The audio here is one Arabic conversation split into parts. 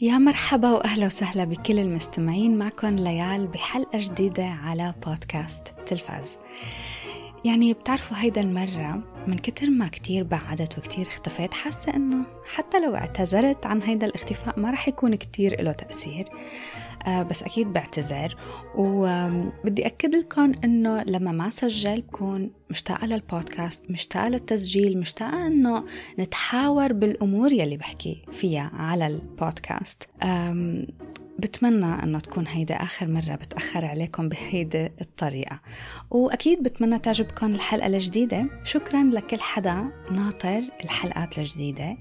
يا مرحبا وأهلا وسهلا بكل المستمعين معكم ليال بحلقة جديدة على بودكاست تلفاز. يعني بتعرفوا هيدا المرة من كتر ما كتير بعدت وكتير اختفيت حاسة إنه حتى لو اعتذرت عن هيدا الاختفاء ما رح يكون كتير له تأثير. آه بس أكيد بعتذر. وبدي أكد لكم إنه لما ما سجل بكون مشتاقة للبودكاست مشتاقة للتسجيل مشتاقة إنه نتحاور بالأمور يلي بحكي فيها على البودكاست. بتمنى إنه تكون هيدا آخر مرة بتأخر عليكم بهيدي الطريقة. وأكيد بتمنى تعجبكم الحلقة الجديدة. شكرا لكل حدا ناطر الحلقات الجديدة.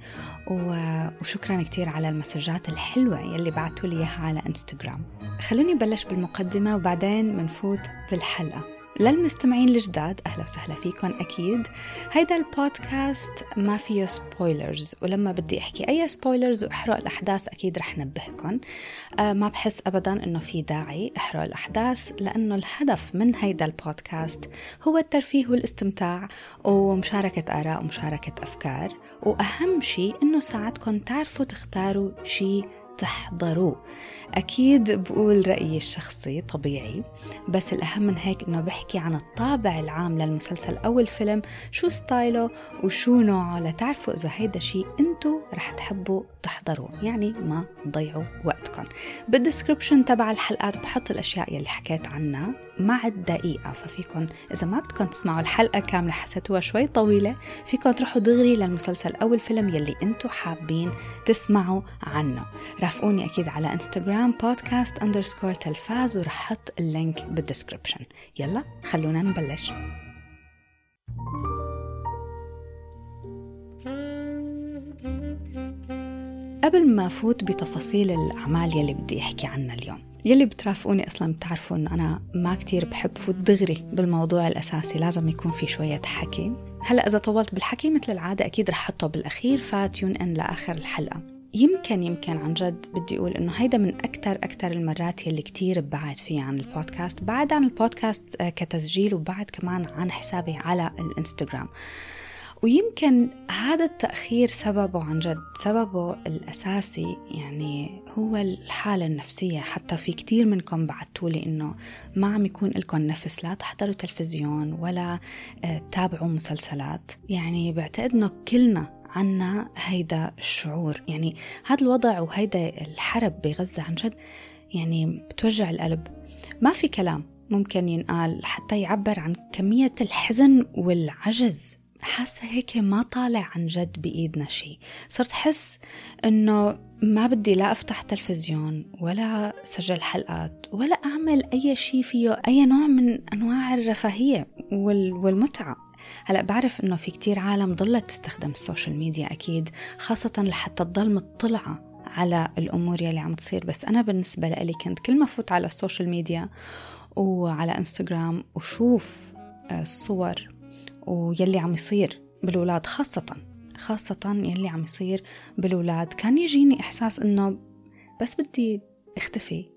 وشكرا كتير على المسجات الحلوة يلي بعتوا لي إياها على إنستغرام. خلوني بلش بالمقدمة وبعدين منفوت بالحلقة. للمستمعين الجداد أهلا وسهلا فيكم أكيد. هيدا البودكاست ما فيه spoilers ولما بدي أحكي أي spoilers وأحرق الأحداث أكيد رح نبهكم آه ما بحس أبدا أنه في داعي أحرق الأحداث لأنه الهدف من هيدا البودكاست هو الترفيه والاستمتاع ومشاركة آراء ومشاركة أفكار. وأهم شيء أنه ساعدكم تعرفوا تختاروا شيء تحضروه أكيد بقول رأيي الشخصي طبيعي بس الأهم من هيك إنه بحكي عن الطابع العام للمسلسل أو الفيلم شو ستايله وشو نوعه لتعرفوا إذا هيدا شيء أنتو رح تحبوا تحضروه يعني ما تضيعوا وقتكم. بال description تبع الحلقات بحط الأشياء يلي حكيت عنها مع الدقيقة ففيكم إذا ما بدكم تسمعوا الحلقة كاملة حسيتوها شوي طويلة فيكم تروحوا دغري للمسلسل أو الفيلم يلي أنتو حابين تسمعوا عنه. رافقوني أكيد على إنستغرام بودكاست underscore تلفاز ورح حط ال link بال description يلا خلونا نبلش. قبل ما فوت بتفاصيل الأعمال يلي بدي أحكي عنها اليوم. يلي بترافقوني أصلا بتعرفوا أنه أنا ما كتير بحب فوت دغري بالموضوع الأساسي لازم يكون في شوية حكي. هلأ إذا طولت بالحكي مثل العادة أكيد رح حطه بالأخير ف tune in لآخر الحلقة. يمكن يمكن عن جد بدي أقول إنه هيدا من أكثر أكثر المرات يلي كتير بعد فيها عن البودكاست بعد عن البودكاست آه، كتسجيل وبعد كمان عن حسابي على الإنستغرام. ويمكن هذا التأخير سببه عن جد. سببه الأساسي يعني هو الحالة النفسية. حتى في كتير منكم بعتوا لي إنه ما عم يكون لكم نفس. لا تحضروا تلفزيون ولا آه، تتابعوا مسلسلات. يعني بعتقد إنه كلنا عنا هيدا الشعور. يعني هذا الوضع وهيدا الحرب بغزة عن جد يعني بتوجع القلب. ما في كلام ممكن ينقال حتى يعبر عن كمية الحزن والعجز. حاسة هيك ما طالع عن جد بإيدنا شيء صرت حس إنه ما بدي لا أفتح تلفزيون ولا سجل حلقات ولا أعمل أي شيء فيه أي نوع من أنواع الرفاهية والمتعة. هلأ بعرف إنه في كتير عالم ضلت تستخدم ال social media أكيد خاصة لحتى تضل مطلعة على الأمور يلي عم تصير. بس أنا بالنسبة لي كنت كل ما فوت على ال social media وعلى إنستغرام وشوف الصور ويلي عم يصير بالولاد خاصة خاصة يلي عم يصير بالولاد كان يجيني إحساس إنه بس بدي أختفي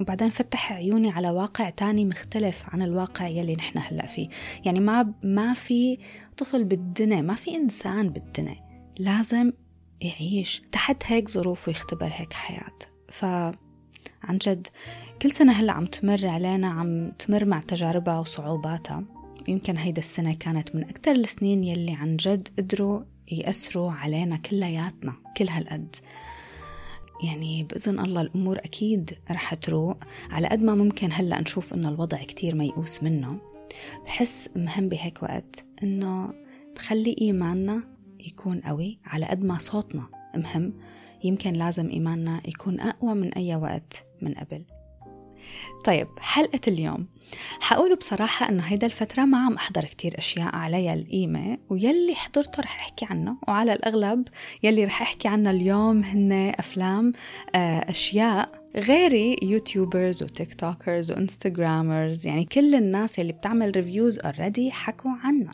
وبعدين فتح عيوني على واقع تاني مختلف عن الواقع يلي نحن هلأ فيه. يعني ما ما في طفل بالدنيا ما في إنسان بالدنيا لازم يعيش تحت هيك ظروف ويختبر هيك حياة. ف عن جد كل سنة هلأ عم تمر علينا عم تمر مع تجاربها وصعوباتها. يمكن هيدا السنة كانت من أكثر السنين يلي عن جد قدروا يأثروا علينا كلياتنا كل هالقد. يعني بإذن الله الأمور أكيد رح تروق. على قد ما ممكن هلأ نشوف إنه الوضع كتير ميؤوس منه. بحس مهم بهيك وقت إنه نخلي إيماننا يكون قوي. على قد ما صوتنا مهم يمكن لازم إيماننا يكون أقوى من أي وقت من قبل. طيب حلقة اليوم. حقول بصراحة إنه هيدا الفترة ما عم أحضر كتير أشياء عليها القيمة ويلي حضرته رح أحكي عنه. وعلى الأغلب يلي رح أحكي عنه اليوم هن أفلام آه، أشياء غيري YouTubers و TikTokers و Instagrammers يعني كل الناس اللي بتعمل reviews already حكوا عنهم.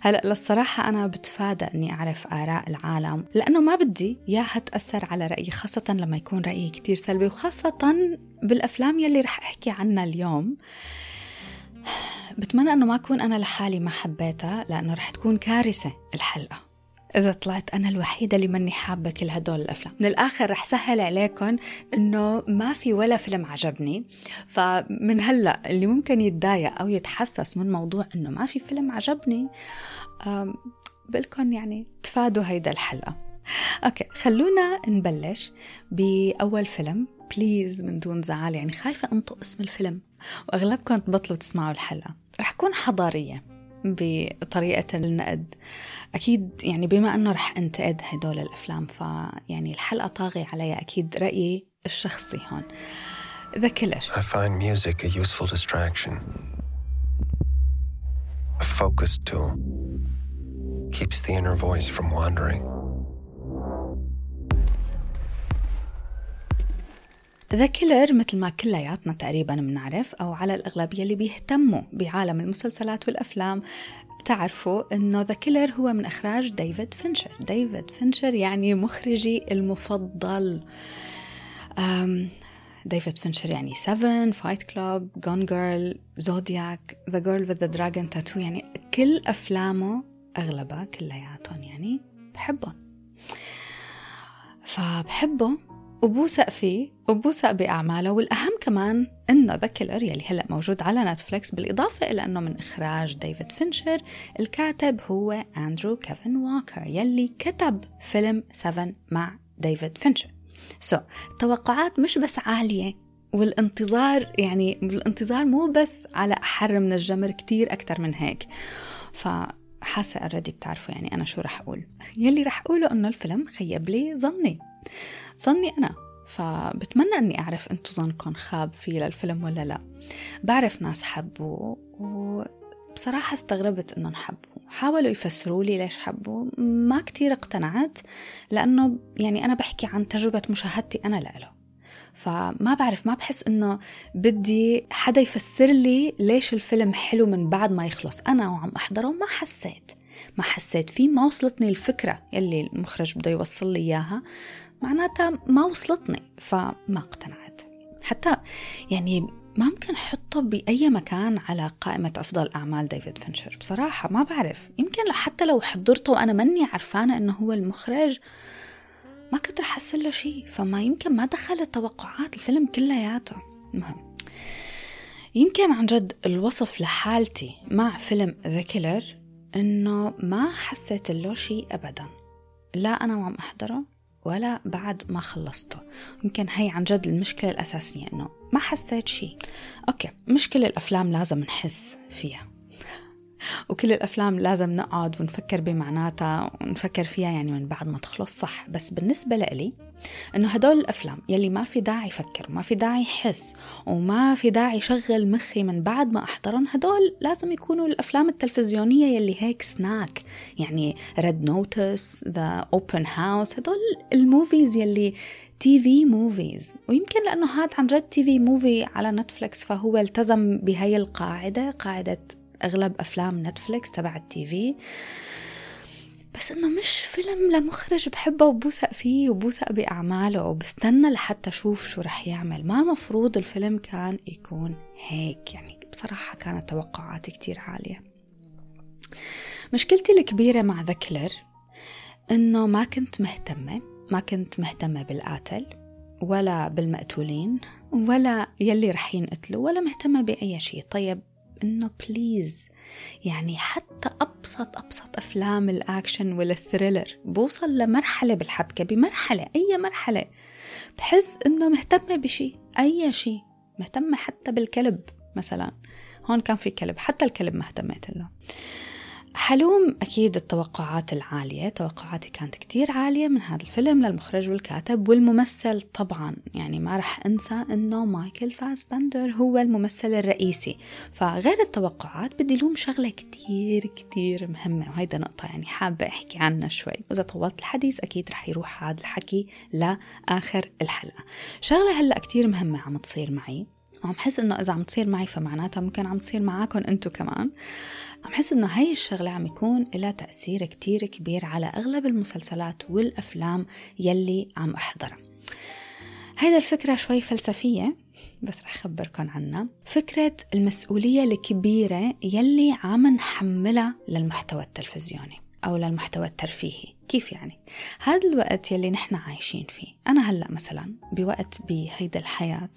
هلا للصراحة أنا بتفادى إني أعرف آراء العالم لأنه ما بدي ياها تأثر على رأيي خاصة لما يكون رأيي كتير سلبي وخاصة بالأفلام يلي رح أحكي عنها اليوم. بتمنى إنه ما أكون أنا لحالي ما حبيتها لأنه رح تكون كارثة الحلقة. إذا طلعت أنا الوحيدة اللي ماني حابة كل هدول الأفلام. من الآخر رح سهل عليكم إنه ما في ولا فيلم عجبني. فمن هلأ اللي ممكن يتضايق أو يتحسس من موضوع إنه ما في فيلم عجبني بقلكن يعني تفادوا هيدا الحلقة. okay خلونا نبلش بأول فيلم. please من دون زعل يعني خايفة أنطق اسم الفيلم. وأغلبكم تبطلوا تسمعوا الحلقة. رح كون حضارية. بطريقة النقد. أكيد يعني بما أنه رح أنتقد هدول الأفلام فيعني الحلقة طاغية علي. أكيد رأيي الشخصي هون. The Killer I find music a useful distraction. A focus tool. Keeps the inner voice from wandering. The Killer مثل ما كلياتنا تقريبا بنعرف أو على الأغلبية اللي بيهتموا بعالم المسلسلات والأفلام بتعرفوا إنه The Killer هو من إخراج ديفيد فينشر. ديفيد فينشر يعني مخرجي المفضل. ديفيد فينشر يعني 7 Fight Club Gone Girl Zodiac The Girl with the Dragon Tattoo يعني كل أفلامه أغلبها كلياتهم يعني بحبهم. فبحبه وبوثق فيه وبوثق بأعماله والأهم كمان إنه The Killer يلي هلأ موجود على نتفليكس بالإضافة إلى إنه من إخراج ديفيد فينشر الكاتب هو أندرو كيفن واكر يلي كتب فيلم 7 مع ديفيد فينشر. so so, التوقعات مش بس عالية والانتظار يعني الانتظار مو بس على أحر من الجمر كتير أكتر من هيك. ف حاسة اوريدي بتعرفوا يعني أنا شو رح أقول. يلي رح أقوله إنه الفيلم خيب لي ظني. ظني أنا فبتمنى أني أعرف أنتو ظنكم خاب فيه للفيلم ولا لا. بعرف ناس حبوه وبصراحة استغربت أنه حبوه حاولوا يفسروا لي ليش حبوه ما كتير اقتنعت لأنه يعني أنا بحكي عن تجربة مشاهدتي أنا لإله. فما بعرف ما بحس إنه بدي حدا يفسر لي ليش الفيلم حلو من بعد ما يخلص. أنا وعم أحضره ما حسيت. ما حسيت. فيه ما وصلتني الفكرة يلي المخرج بده يوصل لي إياها. معناتها ما وصلتني فما اقتنعت. حتى يعني ما ممكن أحطه بأي مكان على قائمة أفضل أعمال ديفيد فينشر. بصراحة ما بعرف. يمكن حتى لو حضرته وأنا ماني عرفانة إنه هو المخرج ما كنت رح أحسن له شيء فما يمكن ما دخل توقعات الفيلم كلياته. المهم يمكن عن جد الوصف لحالتي مع فيلم The Killer إنه ما حسيت له شيء ابدا. لا أنا وعم أحضره ولا بعد ما خلصته. يمكن هي عن جد المشكلة الأساسية إنه ما حسيت شيء أوكي مشكلة الأفلام لازم نحس فيها. وكل الأفلام لازم نقعد ونفكر بمعناتها ونفكر فيها يعني من بعد ما تخلص صح. بس بالنسبة لإلي إنه هدول الأفلام يلي ما في داعي فكر وما في داعي حس وما في داعي شغل مخي من بعد ما أحضرهم هدول لازم يكونوا الأفلام التلفزيونية يلي هيك سناك يعني Red Notice The Open House هدول ال movies يلي TV movies ويمكن لأنه هاد عن جد TV movie على نتفلكس فهو التزم بهي القاعدة قاعدة أغلب أفلام نتفليكس تبع ال TV. بس إنه مش فيلم لمخرج بحبه وبوثق فيه وبوثق بأعماله. وبستنى لحتى أشوف شو رح يعمل. ما مفروض الفيلم كان يكون هيك. يعني بصراحة كانت توقعاتي كتير عالية. مشكلتي الكبيرة مع The Killer إنه ما كنت مهتمة. ما كنت مهتمة بالقاتل ولا بالمقتولين ولا يلي رح ينقتلوا ولا مهتمة بأي شيء. طيب إنه please يعني حتى أبسط أبسط أفلام الأكشن وال thriller بوصل لمرحلة بالحبكة بمرحلة أي مرحلة. بحس إنه مهتمة بشي أي شيء مهتمة حتى بالكلب مثلا. هون كان في كلب حتى الكلب ما اهتميت له حلوم أكيد التوقعات العالية توقعاتي كانت كتير عالية من هذا الفيلم للمخرج والكاتب والممثل طبعا. يعني ما رح أنسى أنه مايكل فاسبندر هو الممثل الرئيسي. فغير التوقعات بدي لوم شغلة كتير كتير مهمة. وهيدا نقطة يعني حابة أحكي عنها شوي. وإذا طولت الحديث أكيد رح يروح هذا الحكي لآخر الحلقة. شغلة هلأ كتير مهمة عم تصير معي. وعم حس إنه إذا عم تصير معي فمعناتها ممكن عم تصير معاكم أنتو كمان. عم حس إنه هاي الشغلة عم يكون لها تأثير كتير كبير على أغلب المسلسلات والأفلام يلي عم أحضرها. هيدا الفكرة شوي فلسفية بس رح أخبركم عنها. فكرة المسؤولية الكبيرة يلي عم نحملها للمحتوى التلفزيوني. أو للمحتوى الترفيهي. كيف يعني؟ هذا الوقت يلي نحن عايشين فيه. أنا هلأ مثلا بوقت بهيدا الحياة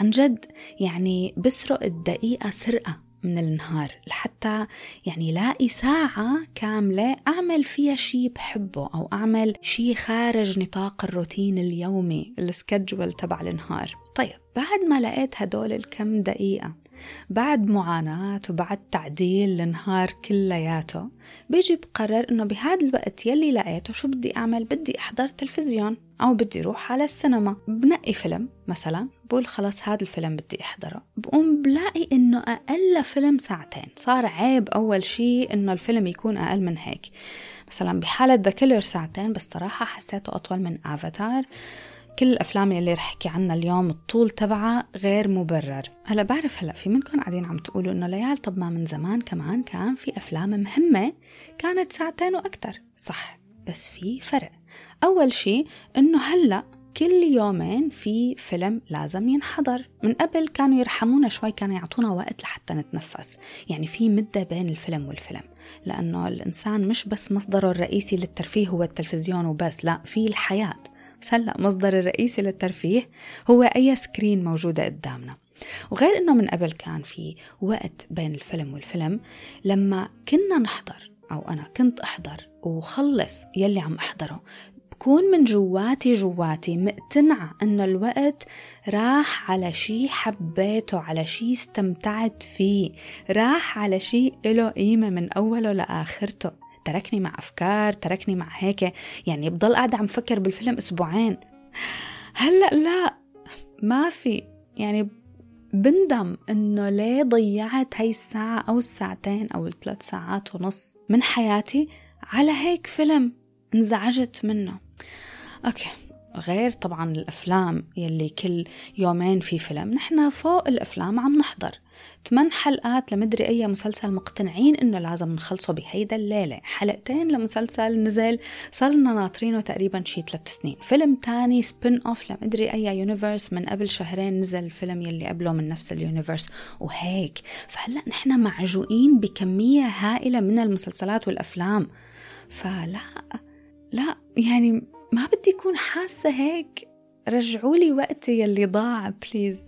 عن جد يعني بسرق الدقيقة سرقة من النهار لحتى يعني لاقي ساعة كاملة أعمل فيها شي بحبه أو أعمل شي خارج نطاق الروتين اليومي السكجول تبع النهار. طيب بعد ما لقيت هدول الكم دقيقة بعد معاناة وبعد تعديل النهار كلياته بيجي بقرر إنه بهذا الوقت يلي لقيته شو بدي أعمل؟ بدي أحضر تلفزيون أو بدي أروح على السينما. بنقي فيلم مثلا بقول خلاص هذا الفيلم بدي أحضره. بقوم بلاقي إنه أقل فيلم ساعتين. صار عيب أول شيء إنه الفيلم يكون أقل من هيك. مثلا بحالة ذا كيلر ساعتين بس صراحة حسيته أطول من افاتار كل الأفلام اللي رح أحكي عنها اليوم الطول تبعها غير مبرر. هلا بعرف هلا في منكم قاعدين عم تقولوا إنه ليال طب ما من زمان كمان كان في أفلام مهمة كانت ساعتين وأكثر صح بس في فرق. أول شيء إنه هلا كل يومين في فيلم لازم ينحضر. من قبل كانوا يرحمونا شوي كانوا يعطونا وقت لحتى نتنفس. يعني في مدة بين الفيلم والفيلم. لأنه الإنسان مش بس مصدره الرئيسي للترفيه هو التلفزيون وبس لا في الحياة. بس هلا مصدر الرئيسي للترفيه هو أي سكرين موجودة قدامنا. وغير إنه من قبل كان في وقت بين الفيلم والفيلم لما كنا نحضر أو أنا كنت أحضر وخلص يلي عم أحضره بكون من جواتي جواتي مقتنعة إنه الوقت راح على شي حبيته على شي استمتعت فيه راح على شي له قيمة من أوله لآخرته. تركني مع أفكار تركني مع هيك يعني بضل قاعدة عم فكر بالفيلم أسبوعين. هلأ لا ما في يعني بندم إنه ليه ضيعت هاي الساعة أو الساعتين أو الثلاث ساعات ونص من حياتي على هيك فيلم انزعجت منه. okay غير طبعا الأفلام يلي كل يومين في فيلم نحن فوق الأفلام عم نحضر. ثمان حلقات لمدري أي مسلسل مقتنعين إنه لازم نخلصه بهيدا الليلة. حلقتين لمسلسل نزل صرنا ناطرينه تقريبا شي ثلاث سنين. فيلم تاني spin off لمدري أي universe من قبل شهرين نزل الفيلم يلي قبله من نفس ال universe وهيك. فهلأ نحن معجوقين بكمية هائلة من المسلسلات والأفلام. فلا لا يعني ما بدي أكون حاسة هيك. رجعوا لي وقتي يلي ضاع بليز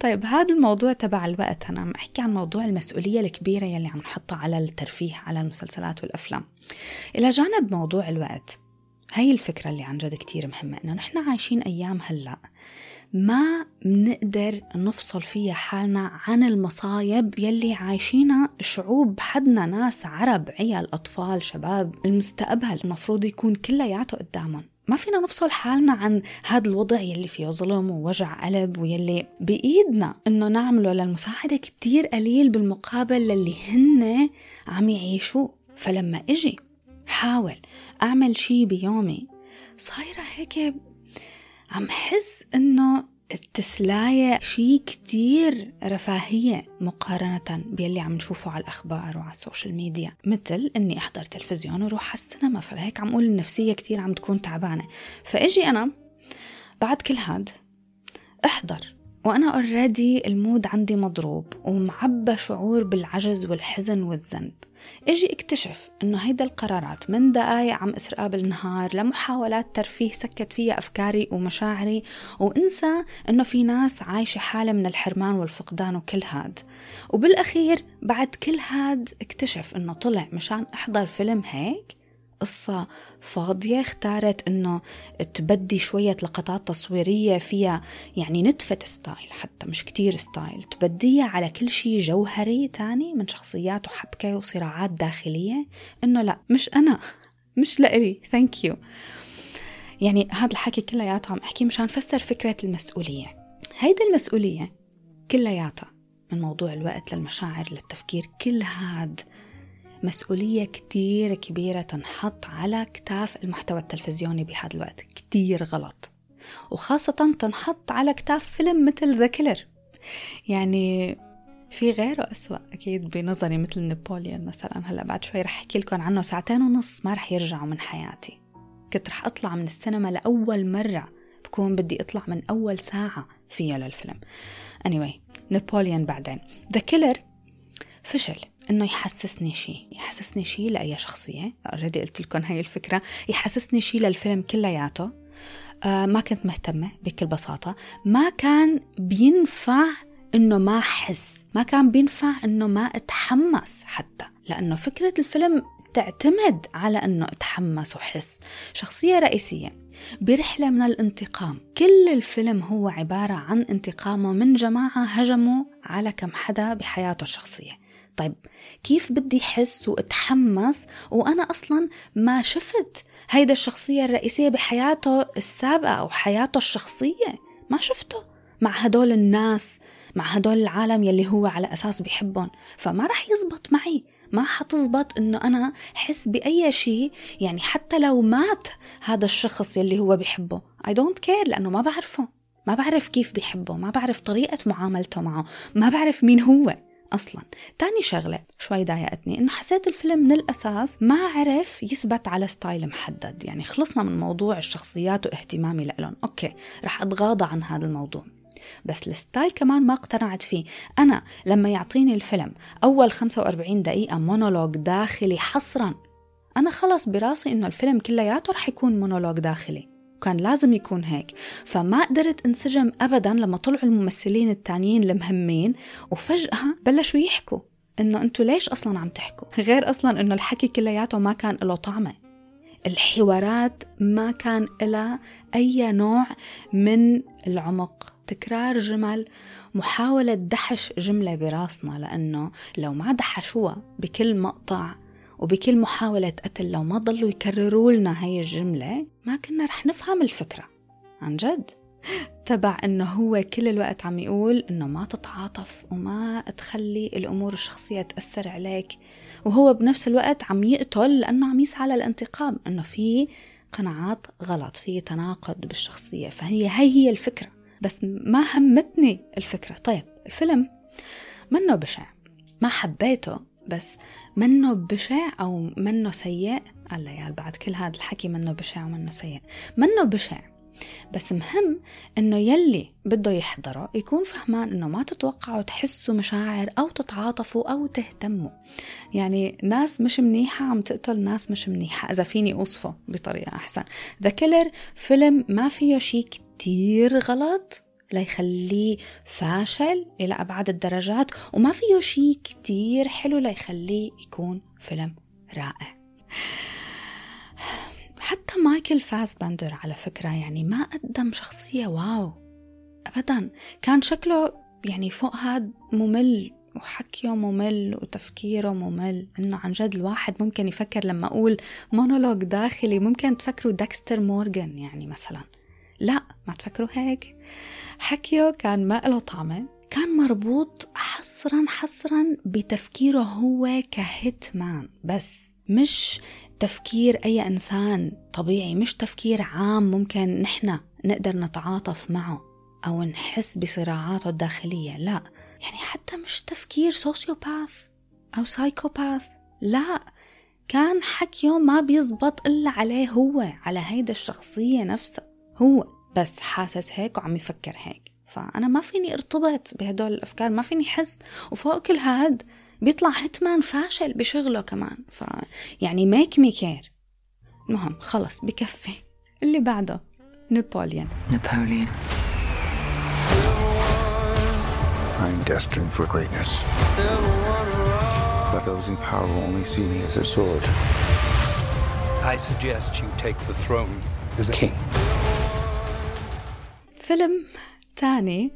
طيب هذا الموضوع تبع الوقت. أنا عم أحكي عن موضوع المسؤولية الكبيرة يلي عم نحطها على الترفيه على المسلسلات والأفلام. إلى جانب موضوع الوقت هاي الفكرة اللي عن جد كتير مهمة إنه نحن عايشين أيام هلأ ما بنقدر نفصل فيها حالنا عن المصايب يلي عايشينها شعوب حدنا ناس عرب عيال أطفال شباب المستقبل. المفروض يكون كلياته قدامهم. ما فينا نفصل حالنا عن هذا الوضع يلي فيه ظلم ووجع قلب ويلي بإيدنا إنه نعمله للمساعدة كتير قليل بالمقابل للي هن عم يعيشوه فلما إجي حاول أعمل شي بيومي صايرة هيك عم حس إنه التسلاية شيء كتير رفاهية مقارنة باللي عم نشوفه على الأخبار وعلى السوشيال ميديا. مثل إني أحضر تلفزيون وروح على السينما فهيك عم أقول النفسية كتير عم تكون تعبانة. فإجي أنا بعد كل هاد أحضر وأنا already ال mood عندي مضروب ومعبى شعور بالعجز والحزن والذنب. إجي اكتشف إنه هيدا القرارات من دقايق عم أسرقها بالنهار لمحاولات ترفيه سكت فيها أفكاري ومشاعري وأنسى إنه في ناس عايشة حالة من الحرمان والفقدان وكل هاد. وبالأخير بعد كل هاد اكتشف إنه طلع مشان أحضر فيلم هيك؟ قصة فاضية اختارت إنه تبدي شوية لقطات تصويرية فيها يعني نتفة style حتى مش كتير style تبديها على كل شيء جوهري تاني من شخصيات وحبكة وصراعات داخلية إنه لا مش أنا مش لإلي thank you يعني هذا الحكي كلياته عم أحكي مشان فسر فكرة المسؤولية. هيدي المسؤولية كلياتها من موضوع الوقت للمشاعر للتفكير كل هاد مسؤولية كتير كبيرة تنحط على كتاف المحتوى التلفزيوني بهذا الوقت. كتير غلط. وخاصة تنحط على كتاف فيلم مثل The Killer يعني في غيره أسوأ أكيد بنظري مثل نابوليون مثلا. هلا بعد شوي رح أحكي لكم عنه. ساعتين ونص ما رح يرجعوا من حياتي. كنت رح أطلع من السينما لأول مرة. بكون بدي أطلع من أول ساعة فيها للفيلم. Anyway نابوليون بعدين. The Killer فشل. إنه يحسسني شيء يحسسني شيء لأي شخصية. already قلت لكم هاي الفكرة. يحسسني شيء للفيلم كلياته. آه ما كنت مهتمة بكل بساطة. ما كان بينفع إنه ما أحس. ما كان بينفع إنه ما أتحمس حتى. لأنه فكرة الفيلم تعتمد على إنه أتحمس وحس شخصية رئيسية برحلة من الانتقام. كل الفيلم هو عبارة عن انتقامه من جماعة هجموا على كم حدا بحياته الشخصية. طيب كيف بدي حس وأتحمس وأنا أصلا ما شفت هيدا الشخصية الرئيسية بحياته السابقة أو حياته الشخصية؟ ما شفته. مع هدول الناس مع هدول العالم يلي هو على أساس بيحبهم. فما رح يزبط معي. ما حتزبط إنه أنا حس بأي شيء يعني حتى لو مات هذا الشخص يلي هو بيحبه. I don't care لأنه ما بعرفه. ما بعرف كيف بيحبه. ما بعرف طريقة معاملته معه. ما بعرف مين هو. أصلا. تاني شغلة شوي ضايقتني إنه حسيت الفيلم من الأساس ما عرف يثبت على style محدد. يعني خلصنا من موضوع الشخصيات واهتمامي لهم okay رح أتغاضى عن هذا الموضوع. بس ال style كمان ما اقتنعت فيه. أنا لما يعطيني الفيلم أول 45 دقيقة مونولوج داخلي حصرا أنا خلص براسي إنه الفيلم كلياته رح يكون مونولوج داخلي. وكان لازم يكون هيك. فما قدرت انسجم ابدا لما طلعوا الممثلين التانيين المهمين وفجأة بلشوا يحكوا إنه أنتوا ليش أصلا عم تحكوا؟ غير أصلا إنه الحكي كلياته ما كان له طعمة. الحوارات ما كان لها أي نوع من العمق. تكرار جمل محاولة دحش جملة براسنا لأنه لو ما دحشوها بكل مقطع وبكل محاولة قتل لو ما ضلوا يكرروا لنا هاي الجملة ما كنا رح نفهم الفكرة. عن جد؟ تبع إنه هو كل الوقت عم يقول إنه ما تتعاطف وما تخلي الأمور الشخصية تأثر عليك. وهو بنفس الوقت عم يقتل لأنه عم يسعى للانتقام إنه في قناعات غلط في تناقض بالشخصية. فهي هي هي الفكرة. بس ما همتني الفكرة. طيب الفيلم منه بشع. ما حبيته بس منه بشع أو منه سيء؟ الله يا بعد كل هذا الحكي منه بشع ومنه سيء. منه بشع. بس مهم إنه يلي بده يحضره يكون فهمان إنه ما تتوقعوا تحسوا مشاعر أو تتعاطفوا أو تهتموا. يعني ناس مش منيحة عم تقتل ناس مش منيحة إذا فيني أوصفه بطريقة أحسن. The Killer فيلم ما فيه شيء كتير غلط. ليخليه فاشل إلى أبعد الدرجات وما فيه شيء كتير حلو ليخليه يكون فيلم رائع. حتى مايكل فاسبندر على فكرة يعني ما قدم شخصية wow أبدا. كان شكله يعني فوق هاد ممل وحكيه ممل وتفكيره ممل إنه عن جد الواحد ممكن يفكر لما أقول مونولوج داخلي ممكن تفكروا داكستر مورغان يعني مثلا. لا ما تفكروا هيك. حكيه كان ما له طعمة. كان مربوط حصرا حصرا بتفكيره هو ك hitman. بس مش تفكير أي إنسان طبيعي مش تفكير عام ممكن نحن نقدر نتعاطف معه أو نحس بصراعاته الداخلية لا. يعني حتى مش تفكير sociopath أو psychopath لا. كان حكيه ما بيزبط إلا عليه هو على هيدا الشخصية نفسها هو. بس حاسس هيك وعم يفكر هيك فأنا ما فيني ارتبط بهدول الأفكار ما فيني حس وفوق كل هاد بيطلع hitman فاشل بشغله كمان ف يعني make me care المهم خلص بكفي اللي بعده نابوليون Napoleon. I'm destined for greatness. But those in power will only see me as a sword. I suggest you take the throne as king. فيلم تاني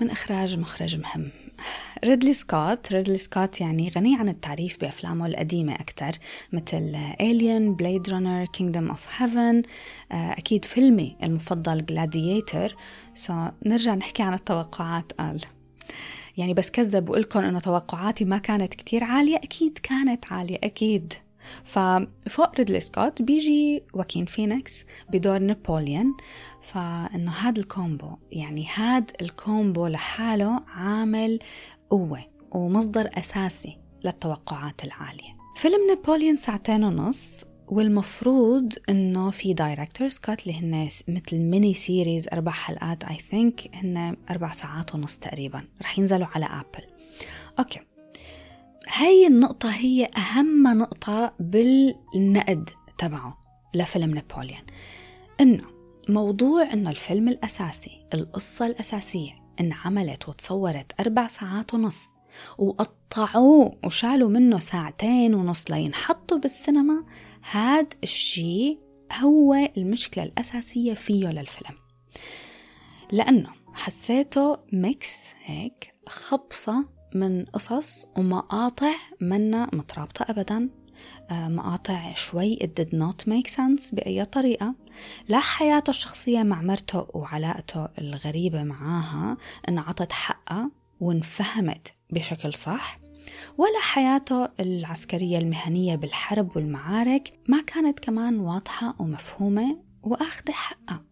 من إخراج مخرج مهم. ريدلي سكوت. ريدلي سكوت يعني غني عن التعريف بأفلامه القديمة أكثر مثل Alien, Blade Runner, Kingdom of Heaven. أكيد فيلمي المفضل Gladiator. so, نرجع نحكي عن التوقعات ما يعني بس كذب وقول لكم إنه توقعاتي ما كانت كتير عالية. أكيد كانت عالية أكيد. ففوق ريدلي سكوت بيجي واكين فينيكس بدور نابوليون فإنه هذا الكومبو يعني هذا الكومبو لحاله عامل قوة ومصدر أساسي للتوقعات العالية. فيلم نابوليون ساعتين ونص والمفروض إنه في director's cut اللي هن مثل mini series أربع حلقات I think هن أربع ساعات ونص تقريبا. رح ينزلوا على Apple أوكي. هاي النقطة هي أهم نقطة بالنقد تبعه لفيلم نابليون. إنه موضوع إنه الفيلم الأساسي القصة الأساسية انعملت وتصورت أربع ساعات ونص وقطعوه وشالوا منه ساعتين ونص لينحطوا بالسينما هاد الشيء هو المشكلة الأساسية فيه للفيلم. لأنه حسيته ميكس هيك خبصة من قصص ومقاطع منا مترابطة أبدا. آه، مقاطع شوي. It did not make sense بأي طريقة. لا حياته الشخصية مع مرته وعلاقته الغريبة معاها انعطت حقها وانفهمت بشكل صح. ولا حياته العسكرية المهنية بالحرب والمعارك ما كانت كمان واضحة ومفهومة وأخذ حقها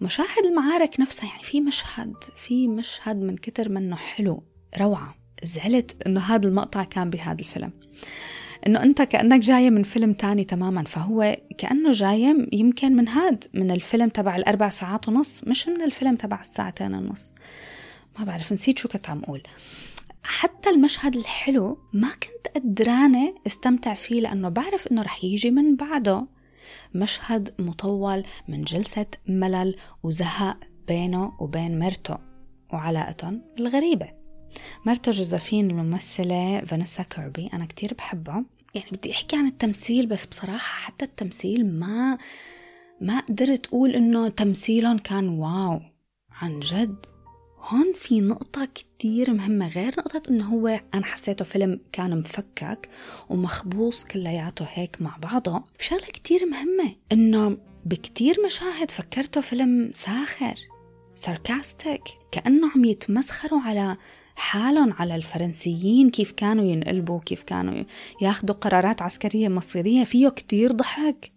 مشاهد المعارك نفسها يعني في مشهد في مشهد من كتر منه حلو روعة. زعلت إنه هذا المقطع كان بهذا الفيلم. إنه أنت كأنك جاية من فيلم تاني تماما فهو كأنه جاية يمكن من هاد من الفيلم تبع الأربع ساعات ونص مش من الفيلم تبع الساعتين ونص. ما بعرف نسيت شو كنت عم أقول. حتى المشهد الحلو ما كنت قدرانة استمتع فيه لأنه بعرف إنه رح يجي من بعده. مشهد مطول من جلسة ملل وزهق بينه وبين مرته وعلاقتهم الغريبة. مرته جوزفين الممثلة فانيسا كيربي أنا كتير بحبها. يعني بدي أحكي عن التمثيل بس بصراحة حتى التمثيل ما ما قدرت أقول إنه تمثيلهم كان واو. عن جد. هون في نقطة كتير مهمة غير نقطة إنه هو أنا حسيته فيلم كان مفكك ومخبوص كلياته هيك مع بعضه. في شغلة كتير مهمة إنه بكتير مشاهد فكرته فيلم ساخر ساركاستيك كأنه عم يتمسخروا على حالهم على الفرنسيين كيف كانوا ينقلبوا كيف كانوا ياخدوا قرارات عسكرية مصيرية. فيه كتير ضحك.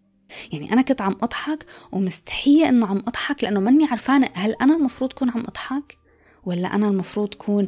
يعني أنا كنت عم أضحك ومستحية إنه عم أضحك لأنه ماني عرفانة هل أنا المفروض كون عم أضحك ولا أنا المفروض كون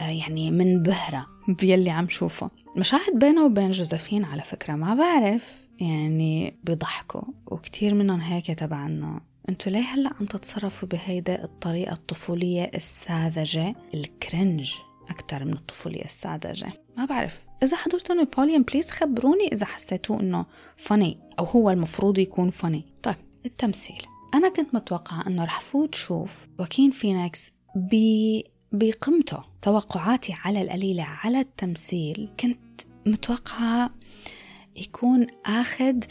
آه، يعني منبهرة بيلي عم شوفه. مشاهد بينه وبين جوزفين على فكرة ما بعرف يعني بيضحكوا وكتير منهم هيك تبع إنه أنتوا ليه هلأ عم تتصرفوا بهيدا الطريقة الطفولية الساذجة؟ ال cringe أكثر من الطفولية الساذجة. ما بعرف إذا حضرتوا نابوليون please خبروني إذا حسيتوه إنه فني أو هو المفروض يكون فني طيب التمثيل. أنا كنت متوقعة إنه رح فوت شوف واكين فينيكس بقيمته توقعاتي على القليلة على التمثيل كنت متوقعة يكون أخذ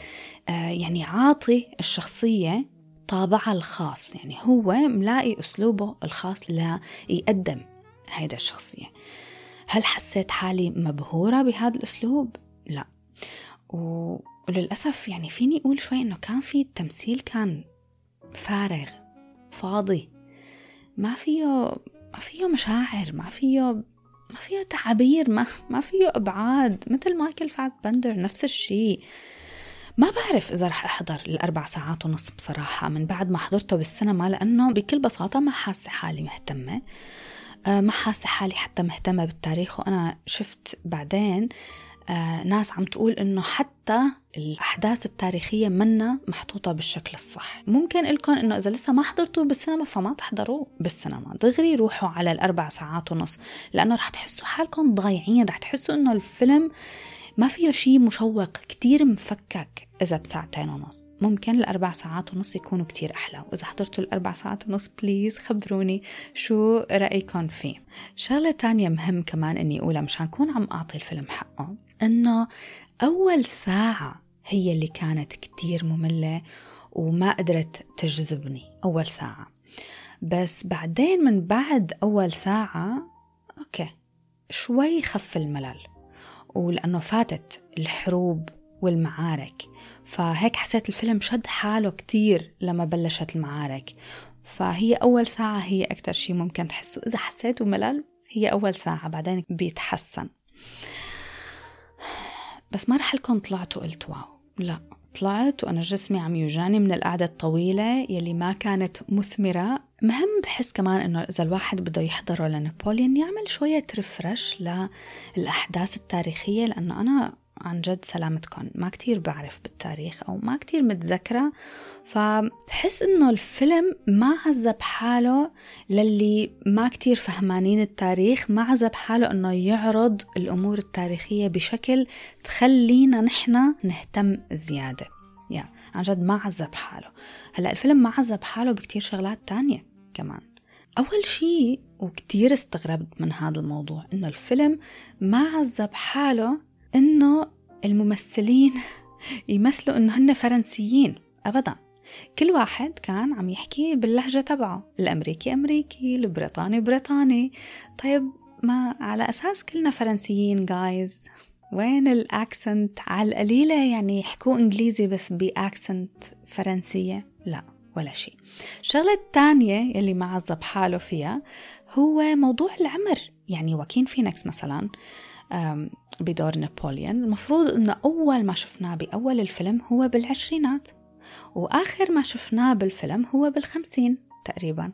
آه، يعني عاطي الشخصية طابعها الخاص يعني هو ملاقي أسلوبه الخاص ليقدم هيدا الشخصية. هل حسيت حالي مبهورة بهذا الأسلوب؟ لا. وللأسف يعني فيني أقول شوي إنه كان في التمثيل كان فارغ فاضي. ما فيه ما فيه مشاعر ما فيه ما فيه تعابير ما ما فيه أبعاد. مثل مايكل فاز بندر نفس الشيء. ما بعرف إذا رح أحضر الأربع ساعات ونص بصراحة من بعد ما حضرته بالسينما لأنه بكل بساطة ما حاسة حالي مهتمة. آه، ما حاسة حالي حتى مهتمة بالتاريخ وأنا شفت بعدين آه، ناس عم تقول إنه حتى الأحداث التاريخية منا محطوطة بالشكل الصح. ممكن لكم إنه إذا لسه ما حضرتوه بالسينما فما تحضروه بالسينما. دغري روحوا على الأربع ساعات ونص لأنه رح تحسوا حالكم ضايعين رح تحسوا إنه الفيلم ما فيه شيء مشوق كتير مفكك إذا بساعتين ونص. ممكن الأربع ساعات ونص يكونوا كتير أحلى. وإذا حضرتوا الأربع ساعات ونص بليز خبروني شو رأيكم فيه. شغلة تانية مهم كمان إني أقولها مشان كون عم أعطي الفيلم حقه إنه أول ساعة هي اللي كانت كتير مملة وما قدرت تجذبني أول ساعة. بس بعدين من بعد أول ساعة أوكي شوي خف الملل. ولأنه فاتت الحروب والمعارك. فهيك حسيت الفيلم شد حاله كتير لما بلشت المعارك. فهي أول ساعة هي أكتر شي ممكن تحسوا إذا حسيتوا ملل هي أول ساعة بعدين بيتحسن. بس ما رح قلكم طلعت وقلت wow. لا. طلعت وأنا جسمي عم يوجعني من القعدة الطويلة يلي ما كانت مثمرة. مهم بحس كمان إنه إذا الواحد بده يحضره لنابوليون يعمل شوية refresh للأحداث التاريخية لأنه أنا عن جد سلامتكم ما كتير بعرف بالتاريخ أو ما كتير متذكرة. فبحس إنه الفيلم ما عذب حاله للي ما كتير فهمانين التاريخ. ما عذب حاله إنه يعرض الأمور التاريخية بشكل تخلينا نحن نهتم زيادة. يا عن جد ما عذب حاله. هلأ الفيلم ما عذب حاله بكتير شغلات تانية كمان. أول شيء وكتير استغربت من هذا الموضوع إنه الفيلم ما عذب حاله إنه الممثلين يمثلوا إنه هن فرنسيين أبدا. كل واحد كان عم يحكي باللهجة تبعه الأمريكي أمريكي البريطاني بريطاني. طيب ما على أساس كلنا فرنسيين جايز وين الأكسنت؟ على القليلة يعني يحكوا إنجليزي بس بأكسنت فرنسية؟ لا ولا شيء. الشغلة الثانية يلي ما عذب حاله فيها هو موضوع العمر. يعني واكين فينيكس مثلا بدور نابليون المفروض انه أول ما شفناه بأول الفيلم هو بالعشرينات وآخر ما شفناه بالفيلم هو بالخمسين تقريبا.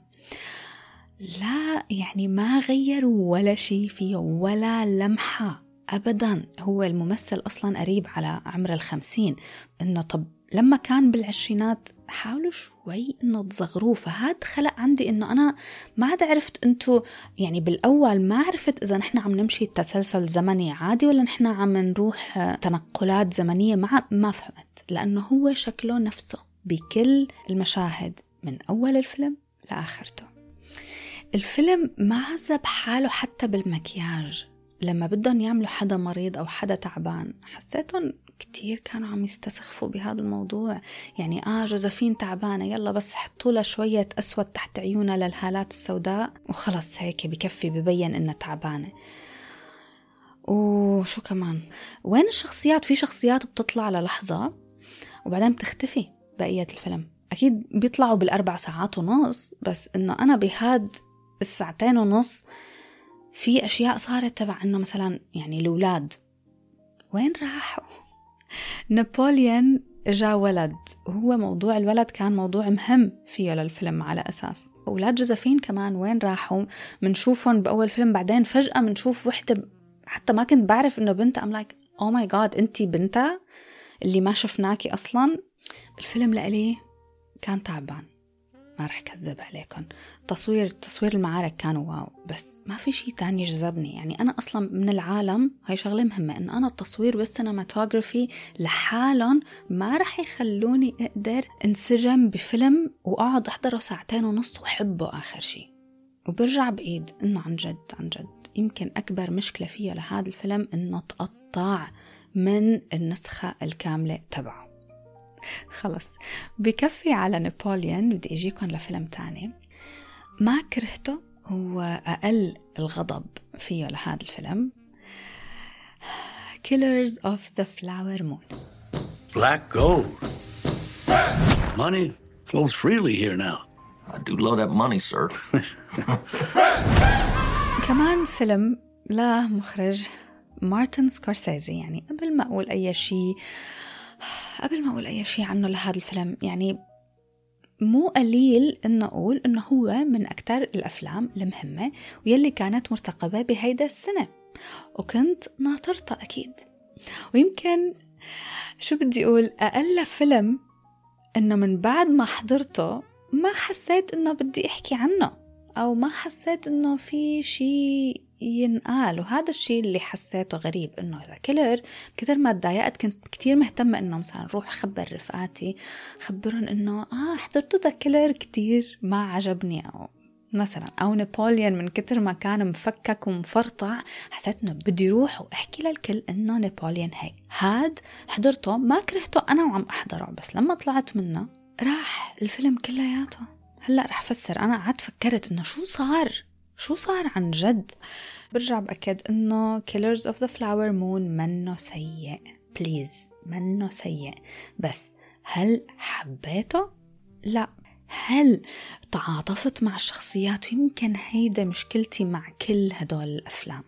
لا يعني ما غيروا ولا شيء فيه ولا لمحة أبدا. هو الممثل أصلا قريب على عمر الخمسين. إنه طب لما كان بالعشرينات حاولوا شوي إنه تصغروه فهاد خلق عندي إنه أنا ما عاد عرفت أنتو يعني بالأول ما عرفت إذا نحن عم نمشي تسلسل زمني عادي ولا نحن عم نروح تنقلات زمنية ما ما فهمت. لأنه هو شكله نفسه بكل المشاهد من أول الفيلم لآخرته. الفيلم ما عذب حاله حتى بالمكياج. لما بدهم يعملوا حدا مريض أو حدا تعبان حسيتهم كتير كانوا عم يستسخفوا بهذا الموضوع. يعني آه جوزفين تعبانة يلا بس حطوا لها شوية أسود تحت عيونها للهالات السوداء. وخلص هيك بكفي ببين إنها تعبانة. وشو كمان؟ وين الشخصيات؟ في شخصيات بتطلع للحظة وبعدين بتختفي بقية الفيلم. أكيد بيطلعوا بالأربع ساعات ونص بس إنه أنا بهاد الساعتين ونص في أشياء صارت تبع إنه مثلا يعني الأولاد. وين راحوا؟ نابليون جا ولد. وهو موضوع الولد كان موضوع مهم فيه للفيلم على أساس. أولاد جوزفين كمان وين راحوا؟ منشوفهم بأول فيلم بعدين فجأة منشوف وحدة حتى ما كنت بعرف إنه بنتها. I'm like oh my God أنتي بنتها اللي ما شفناكي أصلا؟ الفيلم لإلي كان تعبان. ما رح كذب عليكم تصوير تصوير المعارك كان wow بس ما في شيء تاني جذبني يعني أنا أصلا من العالم هاي شغلة مهمة إنه أنا التصوير وال cinematography لحالهم ما رح يخلوني أقدر انسجم بفيلم وأقعد أحضره ساعتين ونص وأحبه آخر شيء وبرجع بإيد إنه عن جد عن جد. يمكن أكبر مشكلة فيها لهذا الفيلم إنه تقطع من النسخة الكاملة تبعه. خلص بكفي على نابليون بدي اجيكم لفيلم تاني ما كرهته هو أقل الغضب فيه لهذا الفيلم Killers of the Flower Moon Black gold. Money flows freely here now. I do love that money, sir. كمان فيلم لمخرج مارتن سكورسيزي يعني قبل ما أقول أي شيء قبل ما أقول أي شيء عنه لهذا الفيلم يعني مو قليل إنه أقول إنه هو من أكثر الأفلام المهمة ويلي كانت مرتقبة بهيدا السنة وكنت ناطرتها أكيد. ويمكن شو بدي أقول؟ أقل فيلم إنه من بعد ما حضرته ما حسيت إنه بدي أحكي عنه أو ما حسيت إنه في شيء ينقال. وهذا الشيء اللي حسيته غريب إنه إنه The Killer كثر ما تضايقت كنت كتير مهتمة إنه مثلا روح خبر رفقاتي خبرهم إنه آه حضرتوا The Killer كتير ما عجبني. أو مثلا أو نابليون من كتر ما كان مفكك ومفرطع حسيت إنه بدي روح وأحكي للكل إنه نابليون هيك. هاد حضرته ما كرهته أنا وعم أحضره بس لما طلعت منه راح الفيلم كلياته. هلأ رح فسر. أنا قعدت فكرت إنه شو صار؟ شو صار عن جد؟ برجع بأكد إنه Killers of the Flower Moon منه سيء. بليز منه سيء. بس هل حبيته؟ لا. هل تعاطفت مع الشخصيات؟ يمكن هيدا مشكلتي مع كل هدول الأفلام.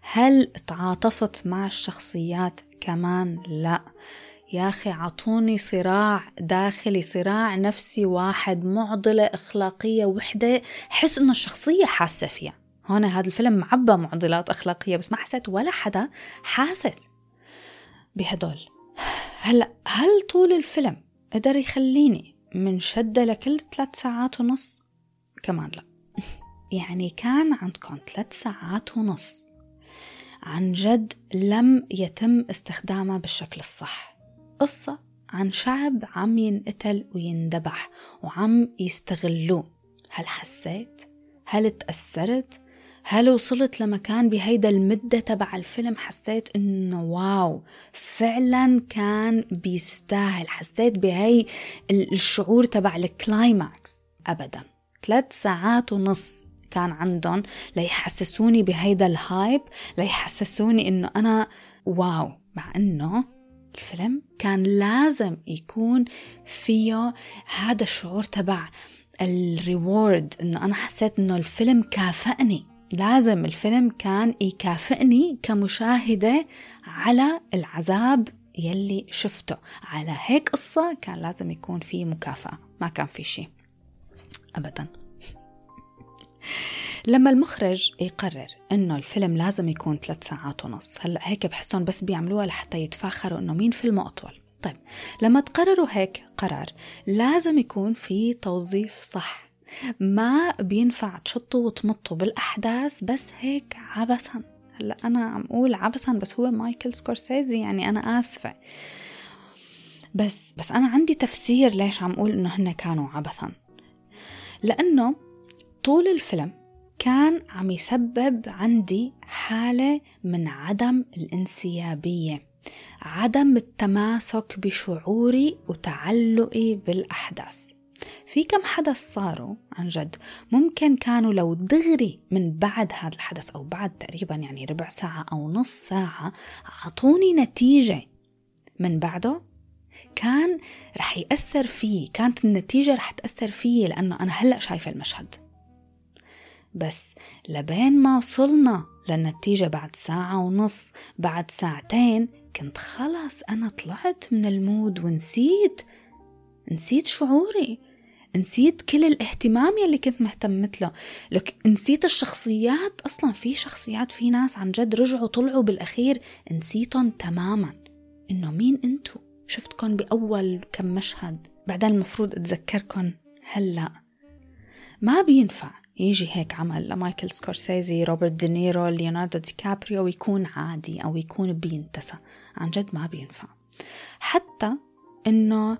هل تعاطفت مع الشخصيات؟ كمان لا. يا أخي عطوني صراع داخلي صراع نفسي واحد معضلة أخلاقية وحدة حس إنه الشخصية حاسة فيها. هون هذا الفيلم معبى معضلات أخلاقية بس ما حسيت ولا حدا حاسس بهدول. هلأ هل طول الفيلم قدر يخليني من شدة لكل ثلاث ساعات ونص؟ كمان لا. يعني كان عندكم ثلاث ساعات ونص. عن جد لم يتم استخدامها بالشكل الصح. قصة عن شعب عم ينقتل ويندبح وعم يستغلوه. هل حسيت؟ هل تأثرت؟ هل وصلت لمكان بهيدا المدة تبع الفيلم؟ حسيت إنه واو فعلا كان بيستاهل. حسيت بهي الشعور تبع ال climax. ابدا. ثلاث ساعات ونص كان عندهم ليحسسوني بهيدا ال hype ليحسسوني إنه أنا wow مع إنه الفيلم كان لازم يكون فيه هذا الشعور تبع ال reward إنه أنا حسيت إنه الفيلم كافئني. لازم الفيلم كان يكافئني كمشاهدة على العذاب يلي شفته. على هيك قصة كان لازم يكون في مكافأة ما كان في شيء. أبدا. لما المخرج يقرر إنه الفيلم لازم يكون ثلاث ساعات ونص هلأ هيك بحسهم بس بيعملوها لحتى يتفاخروا إنه مين فيلمه أطول. طيب لما تقرروا هيك قرار لازم يكون في توظيف صح. ما بينفع تشطوا وتمطوا بالأحداث بس هيك عبثا. هلأ أنا عم أقول عبثا بس هو مايكل سكورسيزي يعني أنا آسفة. بس بس أنا عندي تفسير ليش عم أقول إنه هن كانوا عبثا. لأنه طول الفيلم كان عم يسبب عندي حالة من عدم الانسيابية عدم التماسك بشعوري وتعلقي بالأحداث. في كم حدث صاروا عن جد ممكن كانوا لو دغري من بعد هذا الحدث أو بعد تقريبا يعني ربع ساعة أو نص ساعة عطوني نتيجة من بعده كان رح يأثر فيه كانت النتيجة رح تأثر فيه لأنه أنا هلأ شايفة المشهد. بس لبين ما وصلنا للنتيجة بعد ساعة ونص. بعد ساعتين كنت خلاص أنا طلعت من المود ونسيت نسيت شعوري نسيت كل الاهتمام يلي كنت مهتمت له لك نسيت الشخصيات أصلا في شخصيات في ناس عن جد رجعوا طلعوا بالأخير نسيتهم تماما. إنه مين أنتو؟ شفتكم بأول كم مشهد؟ بعدين المفروض أتذكركم هلأ. ما بينفع. يجي هيك عمل لمارتن سكورسيزي روبرت دينيرو ليوناردو دي كابريو ويكون عادي أو يكون بينتسى. عن جد ما بينفع. حتى إنه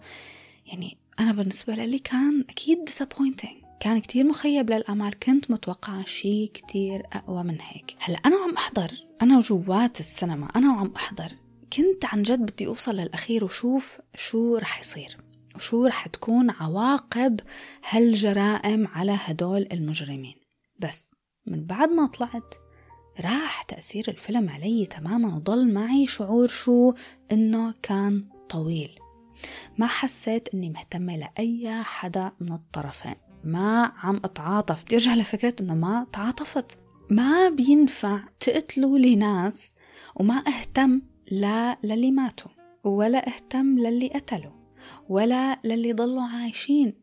يعني أنا بالنسبة لي كان أكيد disappointing. كان كتير مخيب للأمال. كنت متوقعة شيء كتير أقوى من هيك. هلأ أنا عم أحضر. أنا جوات السينما. أنا وعم أحضر. كنت عن جد بدي أوصل للأخير وشوف شو رح يصير. وشو رح تكون عواقب هالجرائم على هدول المجرمين. بس من بعد ما طلعت راح تأثير الفيلم علي تماما وضل معي شعور شو إنه كان طويل. ما حسيت إني مهتمة لأي حدا من الطرفين. ما عم أتعاطف. بدي أرجع لفكرة إنه ما تعاطفت. ما بينفع تقتلوا لي ناس وما أهتم لا للي ماتوا ولا أهتم للي قتلوا. ولا للي ضلوا عايشين.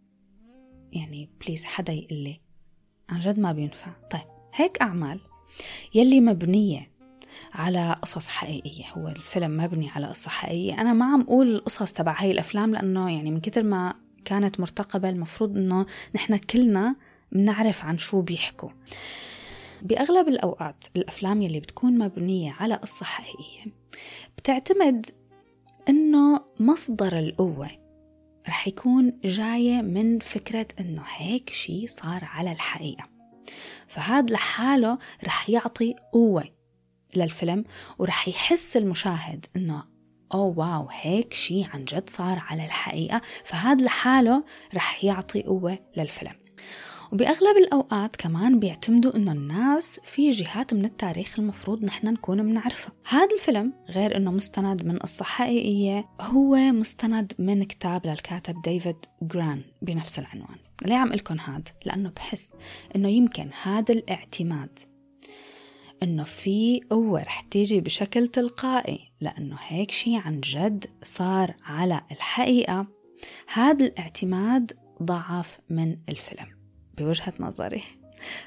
يعني بليز حدا يقول لي عن جد ما بينفع. طيب هيك أعمال. يلي مبنية على قصص حقيقية. هو الفيلم مبني على قصة حقيقية. أنا ما عم أقول القصص تبع هاي الأفلام لأنه يعني من كتر ما كانت مرتقبة المفروض أنه نحن كلنا بنعرف عن شو بيحكوا. بأغلب الأوقات الأفلام يلي بتكون مبنية على قصة حقيقية بتعتمد أنه مصدر القوة رح يكون جاية من فكرة أنه هيك شي صار على الحقيقة. فهذا لحاله رح يعطي قوة للفيلم ورح يحس المشاهد إنه أوه واو هيك شي عن جد صار على الحقيقة. فهذا لحاله رح يعطي قوة للفيلم. وبأغلب الأوقات كمان بيعتمدوا إنه الناس في جهات من التاريخ المفروض نحن نكون بنعرفها هذا الفيلم غير إنه مستند من قصة حقيقية هو مستند من كتاب للكاتب ديفيد جران بنفس العنوان. ليه عم لكم هاد؟ لأنه بحس إنه يمكن هذا الاعتماد إنه في قوة رح تيجي بشكل تلقائي لأنه هيك شي عن جد صار على الحقيقة. هذا الاعتماد ضعف من الفيلم. بوجهة نظري.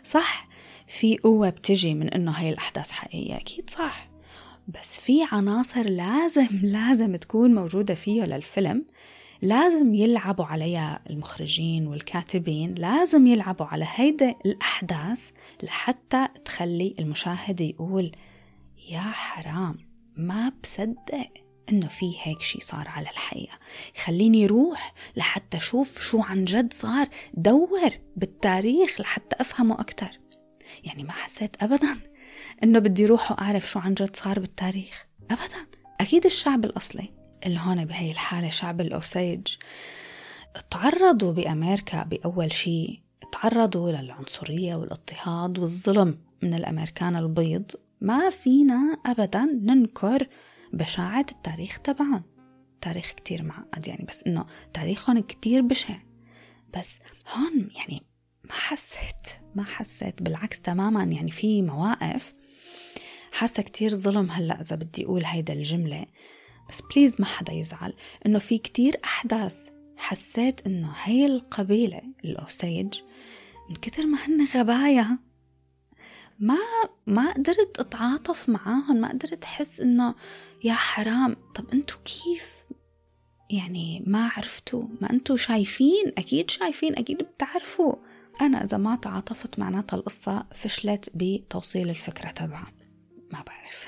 صح في قوة بتجي من إنه هاي الأحداث حقيقية أكيد صح. بس في عناصر لازم لازم تكون موجودة فيه للفيلم. لازم يلعبوا عليها المخرجين والكاتبين لازم يلعبوا على هيدا الأحداث لحتى تخلي المشاهد يقول يا حرام ما بصدق. إنه في هيك شي صار على الحقيقة. خليني روح لحتى أشوف شو عن جد صار دور بالتاريخ لحتى أفهمه أكتر. يعني ما حسيت ابدا إنه بدي روح وأعرف شو عن جد صار بالتاريخ. ابدا. أكيد الشعب الأصلي اللي هون بهي الحالة شعب الأوسيج تعرضوا بأمريكا بأول شيء تعرضوا للعنصرية والاضطهاد والظلم من الأمريكان البيض. ما فينا أبدا ننكر بشاعة التاريخ تبعهم. تاريخ كتير معقد يعني بس إنه تاريخهم كتير بشع. بس هون يعني ما حسيت ما حسيت بالعكس تماما يعني في مواقف حاسة كتير ظلم هلأ إذا بدي أقول هيدا الجملة. بس please ما حدا يزعل إنه في كتير أحداث حسيت إنه هي القبيلة الأوسيج من كتر ما هن غبايا ما ما قدرت أتعاطف معاهم ما قدرت أحس إنه يا حرام. طب انتو كيف؟ يعني ما عرفتوا ما انتو شايفين أكيد شايفين أكيد بتعرفوا. أنا إذا ما تعاطفت معناتها القصة فشلت بتوصيل الفكرة تبعها. ما بعرف.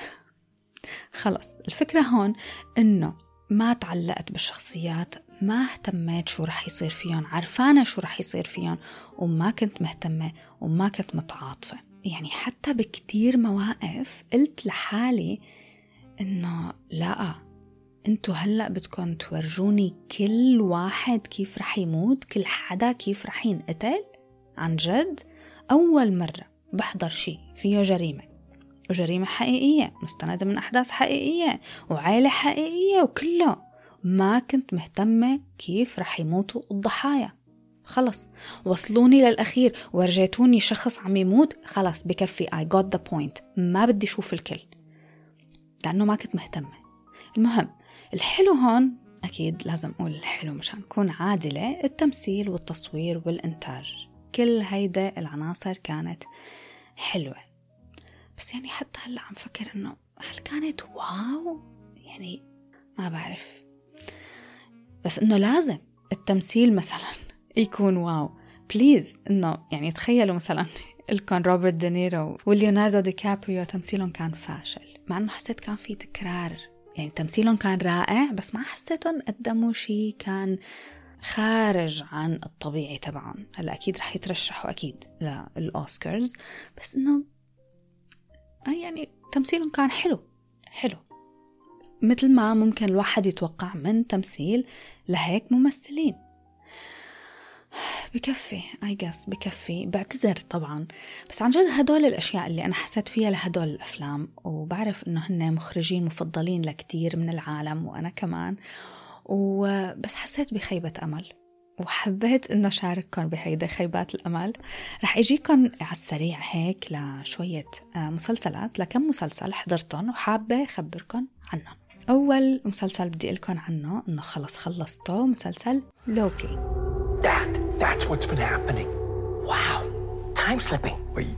خلص الفكرة هون إنه ما تعلقت بالشخصيات ما اهتميت شو رح يصير فيهم عرفانة شو رح يصير فيهم وما كنت مهتمة وما كنت متعاطفة. يعني حتى بكتير مواقف قلت لحالي إنه لا انتو هلأ بدكم تورجوني كل واحد كيف رح يموت كل حدا كيف رح ينقتل عن جد. أول مرة بحضر شي فيه جريمة وجريمة حقيقية مستندة من أحداث حقيقية وعائلة حقيقية وكله. ما كنت مهتمة كيف رح يموتوا الضحايا. خلص وصلوني للأخير. ورجيتوني شخص عم يموت خلص بكفي. I got the point. ما بدي أشوف الكل. لأنه ما كنت مهتمة. المهم الحلو هون أكيد لازم أقول الحلو مشان نكون عادلة. التمثيل والتصوير والإنتاج. كل هيدا العناصر كانت حلوة. بس يعني حتى هلا عم فكر إنه هل كانت wow؟ يعني ما بعرف. بس إنه لازم التمثيل مثلا. يكون wow. please إنه يعني تخيلوا مثلا إلكون روبرت دينيرو وليوناردو دي كابريو تمثيلهم كان فاشل. مع إنه حسيت كان في تكرار. يعني تمثيلهم كان رائع بس ما حسيتهم قدموا شيء كان خارج عن الطبيعي تبعهم. هلأ أكيد رح يترشحوا أكيد للأوسكارز. بس إنه يعني تمثيلهم كان حلو. حلو. مثل ما ممكن الواحد يتوقع من تمثيل لهيك ممثلين. بكفي اي جاس بكفي. بعتذر طبعا. بس عن جد هدول الأشياء اللي أنا حسيت فيها لهدول الأفلام وبعرف إنه هن مخرجين مفضلين لكتير من العالم وأنا كمان. وبس حسيت بخيبة أمل. وحبيت إنه شارككم بهيدا خيبات الأمل. رح أجيكم على السريع هيك لشوية مسلسلات لكم مسلسل حضرتهم وحابة أخبركم عنهم. أول مسلسل بدي لكم عنه إنه خلص خلصته مسلسل لوكي. That, that's what's been happening. Wow. Time slipping. Wait,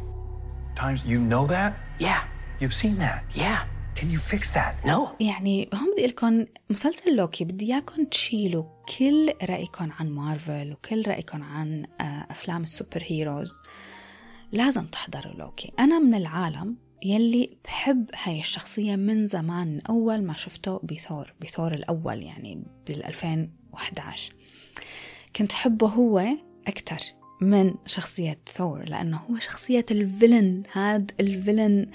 times you know that? Yeah. You've seen that? Yeah. Can you fix that? No. يعني هم بدي قلكم مسلسل لوكي بدي إياكم تشيلوا كل رأيكم عن مارفل وكل رأيكم عن آه، أفلام ال superheroes لازم تحضروا لوكي أنا من العالم يلي بحب هاي الشخصية من زمان من أول ما شفته بثور بثور الأول يعني بال 2011 كنت حبه هو أكتر من شخصية ثور لأنه هو شخصية ال villain هاد ال villain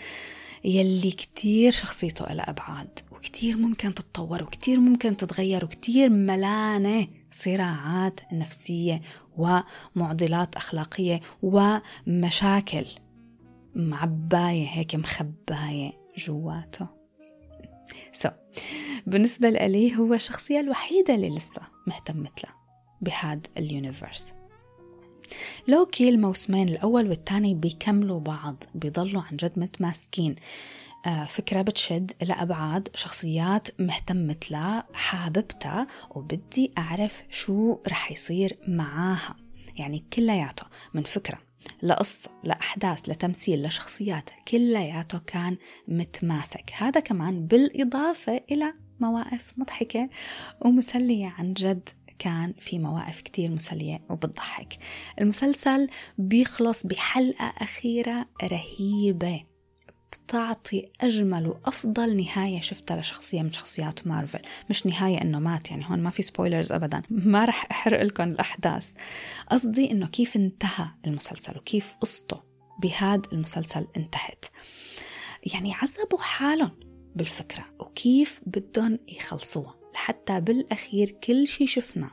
يلي كتير شخصيته لها أبعاد وكتير ممكن تتطور وكتير ممكن تتغير وكتير ملانة صراعات نفسية ومعضلات أخلاقية ومشاكل معباية هيك مخباية جواته. so, بالنسبة لي هو الشخصية الوحيدة اللي لسه مهتمت له. بهاد ال universe. لوكي الموسمين الأول والثاني بيكملوا بعض بيضلوا عن جد متماسكين. آه، فكرة بتشد لأبعاد شخصيات مهتمت لها حاببتها وبدي أعرف شو رح يصير معاها. يعني كلياته من فكرة لقصة لأحداث لتمثيل لشخصيات كلياته كان متماسك. هذا كمان بالإضافة إلى مواقف مضحكة ومسلية عن جد. كان في مواقف كتير مسلية وبتضحك. المسلسل بيخلص بحلقة أخيرة رهيبة بتعطي أجمل وأفضل نهاية شفتها لشخصية من شخصيات مارفل. مش نهاية إنه مات يعني هون ما في سبويلرز أبدا. ما رح أحرق لكم الأحداث. قصدي إنه كيف انتهى المسلسل وكيف قصته بهذا المسلسل انتهت. يعني عذبوا حالهم بالفكرة وكيف بدهم يخلصوها. لحتى بالأخير كل شي شفناه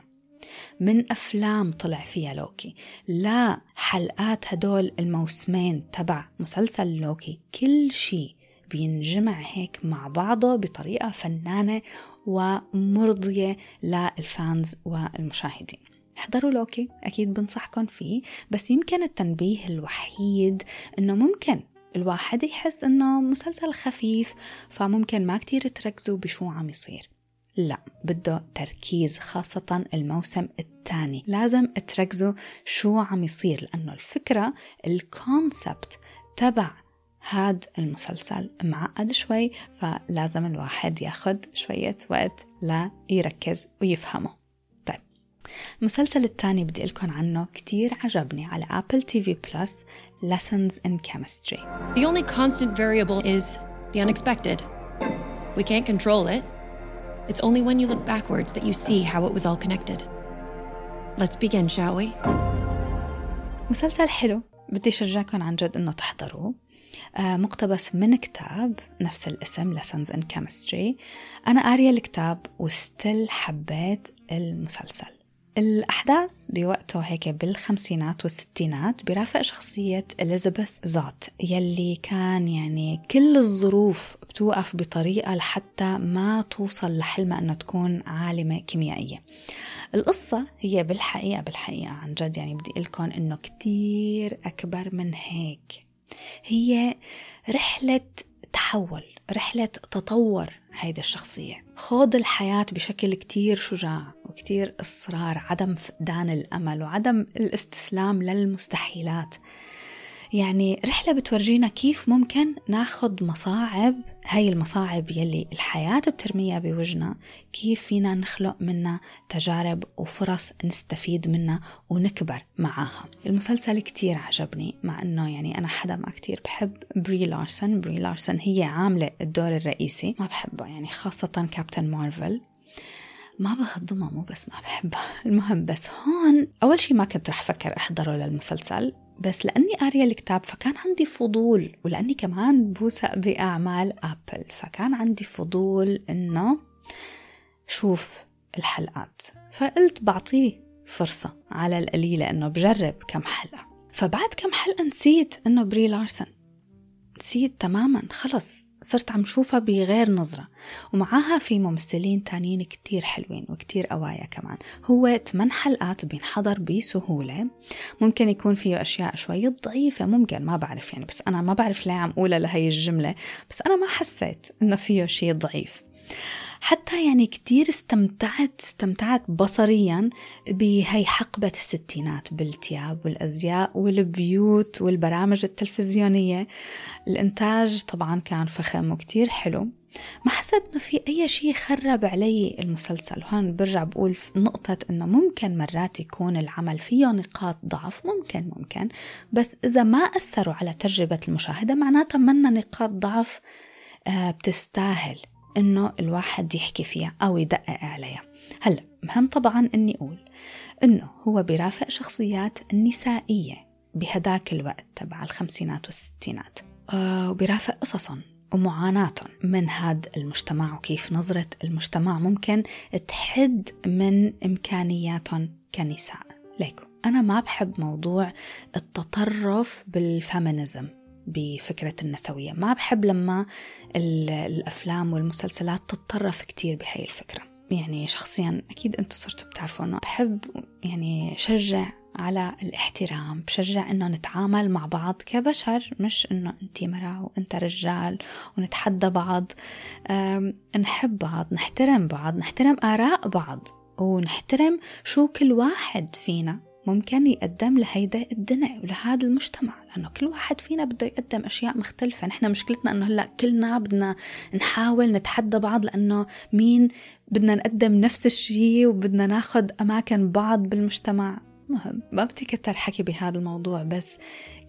من أفلام طلع فيها لوكي. لا حلقات هدول الموسمين تبع مسلسل لوكي. كل شي بينجمع هيك مع بعضه بطريقة فنانة ومرضية لل fans والمشاهدين. احضروا لوكي أكيد بنصحكم فيه بس يمكن التنبيه الوحيد أنه ممكن الواحد يحس أنه مسلسل خفيف فممكن ما كتير تركزوا بشو عم يصير. لا بده تركيز خاصة الموسم الثاني لازم تركزوا شو عم يصير لأنه الفكرة ال concept تبع هاد المسلسل معقد شوي فلازم الواحد ياخد شوية وقت لا يركز ويفهمه طيب المسلسل الثاني بدي لكم عنه كتير عجبني على Apple TV Plus Lessons in Chemistry The only constant variable is the unexpected. We can't control it. It's only when you look backwards that you see how it was all connected. Let's begin, shall we? مسلسل حلو بدي شجعكم عن جد انه تحضروه آه مقتبس من كتاب نفس الاسم Lessons in Chemistry أنا قارية الكتاب وستيل حبيت المسلسل الأحداث بوقته هيك بالخمسينات والستينات برافق شخصية إليزابيث زات يلي كان يعني كل الظروف بتوقف بطريقة لحتى ما توصل لحلمها أنها تكون عالمة كيميائية. القصة هي بالحقيقة بالحقيقة عن جد يعني بدي لكم إنه كتير أكبر من هيك. هي رحلة تحول رحلة تطور. هيدي الشخصية. خوض الحياة بشكل كتير شجاع وكتير إصرار عدم فقدان الأمل وعدم الاستسلام للمستحيلات. يعني رحلة بتورجينا كيف ممكن ناخد مصاعب هاي المصاعب يلي الحياة بترميها بوجنا كيف فينا نخلق منها تجارب وفرص نستفيد منها ونكبر معاها. المسلسل كتير عجبني مع إنه يعني أنا حدا ما كتير بحب بري لارسون. بري لارسون هي عاملة الدور الرئيسي ما بحبها يعني خاصة كابتن مارفل. ما بهضمها مو بس ما بحبها. المهم بس هون أول شي ما كنت رح فكر أحضره للمسلسل. بس لأني قارية الكتاب فكان عندي فضول ولأني كمان بوثق بأعمال أبل فكان عندي فضول إنه شوف الحلقات. فقلت بعطيه فرصة على القليلة إنه بجرب كم حلقة. فبعد كم حلقة نسيت إنه بري لارسون نسيت تماما خلص. صرت عم شوفها بغير نظرة. ومعاها في ممثلين تانيين كتير حلوين وكتير قوايا كمان. هو 8 حلقات بينحضر بسهولة. ممكن يكون فيه أشياء شوي ضعيفة ممكن ما بعرف يعني بس أنا ما بعرف ليه عم أقولها لهي الجملة. بس أنا ما حسيت إنه فيه شيء ضعيف. حتى يعني كتير استمتعت استمتعت بصريا بهي حقبة الستينات بالثياب والأزياء والبيوت والبرامج التلفزيونية. الإنتاج طبعا كان فخم وكتير حلو. ما حسيت إنه في أي شيء خرب علي المسلسل. هون برجع بقول نقطة إنه ممكن مرات يكون العمل فيه نقاط ضعف. ممكن ممكن. بس إذا ما أثروا على تجربة المشاهدة معناتها منا نقاط ضعف آه، بتستاهل. إنه الواحد يحكي فيها أو يدقق عليها. هلا مهم طبعا إني أقول إنه هو بيرافق شخصيات نسائية بهداك الوقت تبع الخمسينات والستينات. آه وبيرافق قصصهم ومعاناتهم من هذا المجتمع وكيف نظرة المجتمع ممكن تحد من إمكانياتهم كنساء. ليكو أنا ما بحب موضوع التطرف بالفيمينيزم. بفكرة النسوية. ما بحب لما الأفلام والمسلسلات تتطرف كتير بهاي الفكرة. يعني شخصيا أكيد أنتم صرتوا بتعرفوا أنه بحب يعني شجع على الاحترام بشجع إنه نتعامل مع بعض كبشر مش إنه انت مرأة وأنت رجال ونتحدى بعض. نحب بعض نحترم بعض نحترم آراء بعض ونحترم شو كل واحد فينا. ممكن يقدم لهيدا الدنيا ولهذا المجتمع لأنه كل واحد فينا بده يقدم أشياء مختلفة. نحن مشكلتنا أنه هلأ كلنا بدنا نحاول نتحدى بعض لأنه مين بدنا نقدم نفس الشيء وبدنا ناخد أماكن بعض بالمجتمع. مهم ما بدي كتر حكي بهذا الموضوع بس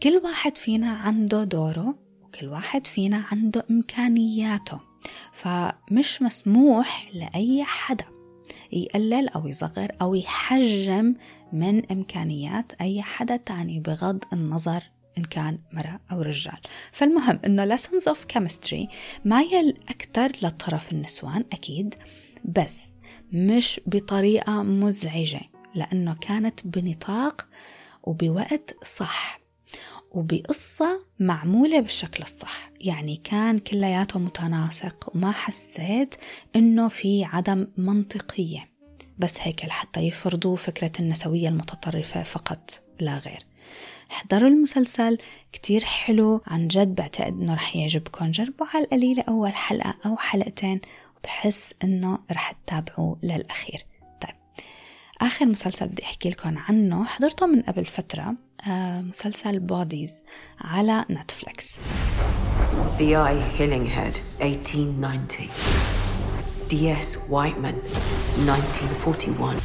كل واحد فينا عنده دوره وكل واحد فينا عنده إمكانياته. فمش مسموح لأي حدا. يقلل أو يصغر أو يحجم من إمكانيات أي حدا تاني بغض النظر إن كان مرأة أو رجال. فالمهم إنه lessons of chemistry مايل أكثر لطرف النسوان أكيد بس مش بطريقة مزعجة لأنه كانت بنطاق وبوقت صح. وبقصة معمولة بالشكل الصح. يعني كان كلياته متناسق وما حسيت إنه في عدم منطقية. بس هيك لحتى يفرضوا فكرة النسوية المتطرفة فقط لا غير. احضروا المسلسل كتير حلو. عن جد بعتقد إنه رح يعجبكم. جربوا على القليلة أول حلقة أو حلقتين وبحس إنه رح تتابعوا للأخير. آخر مسلسل بدي أحكي لكم عنه حضرته من قبل فترة آه مسلسل بوديز على نتفليكس D.I. Hillinghead, 1890. D.S. Whiteman, 1941.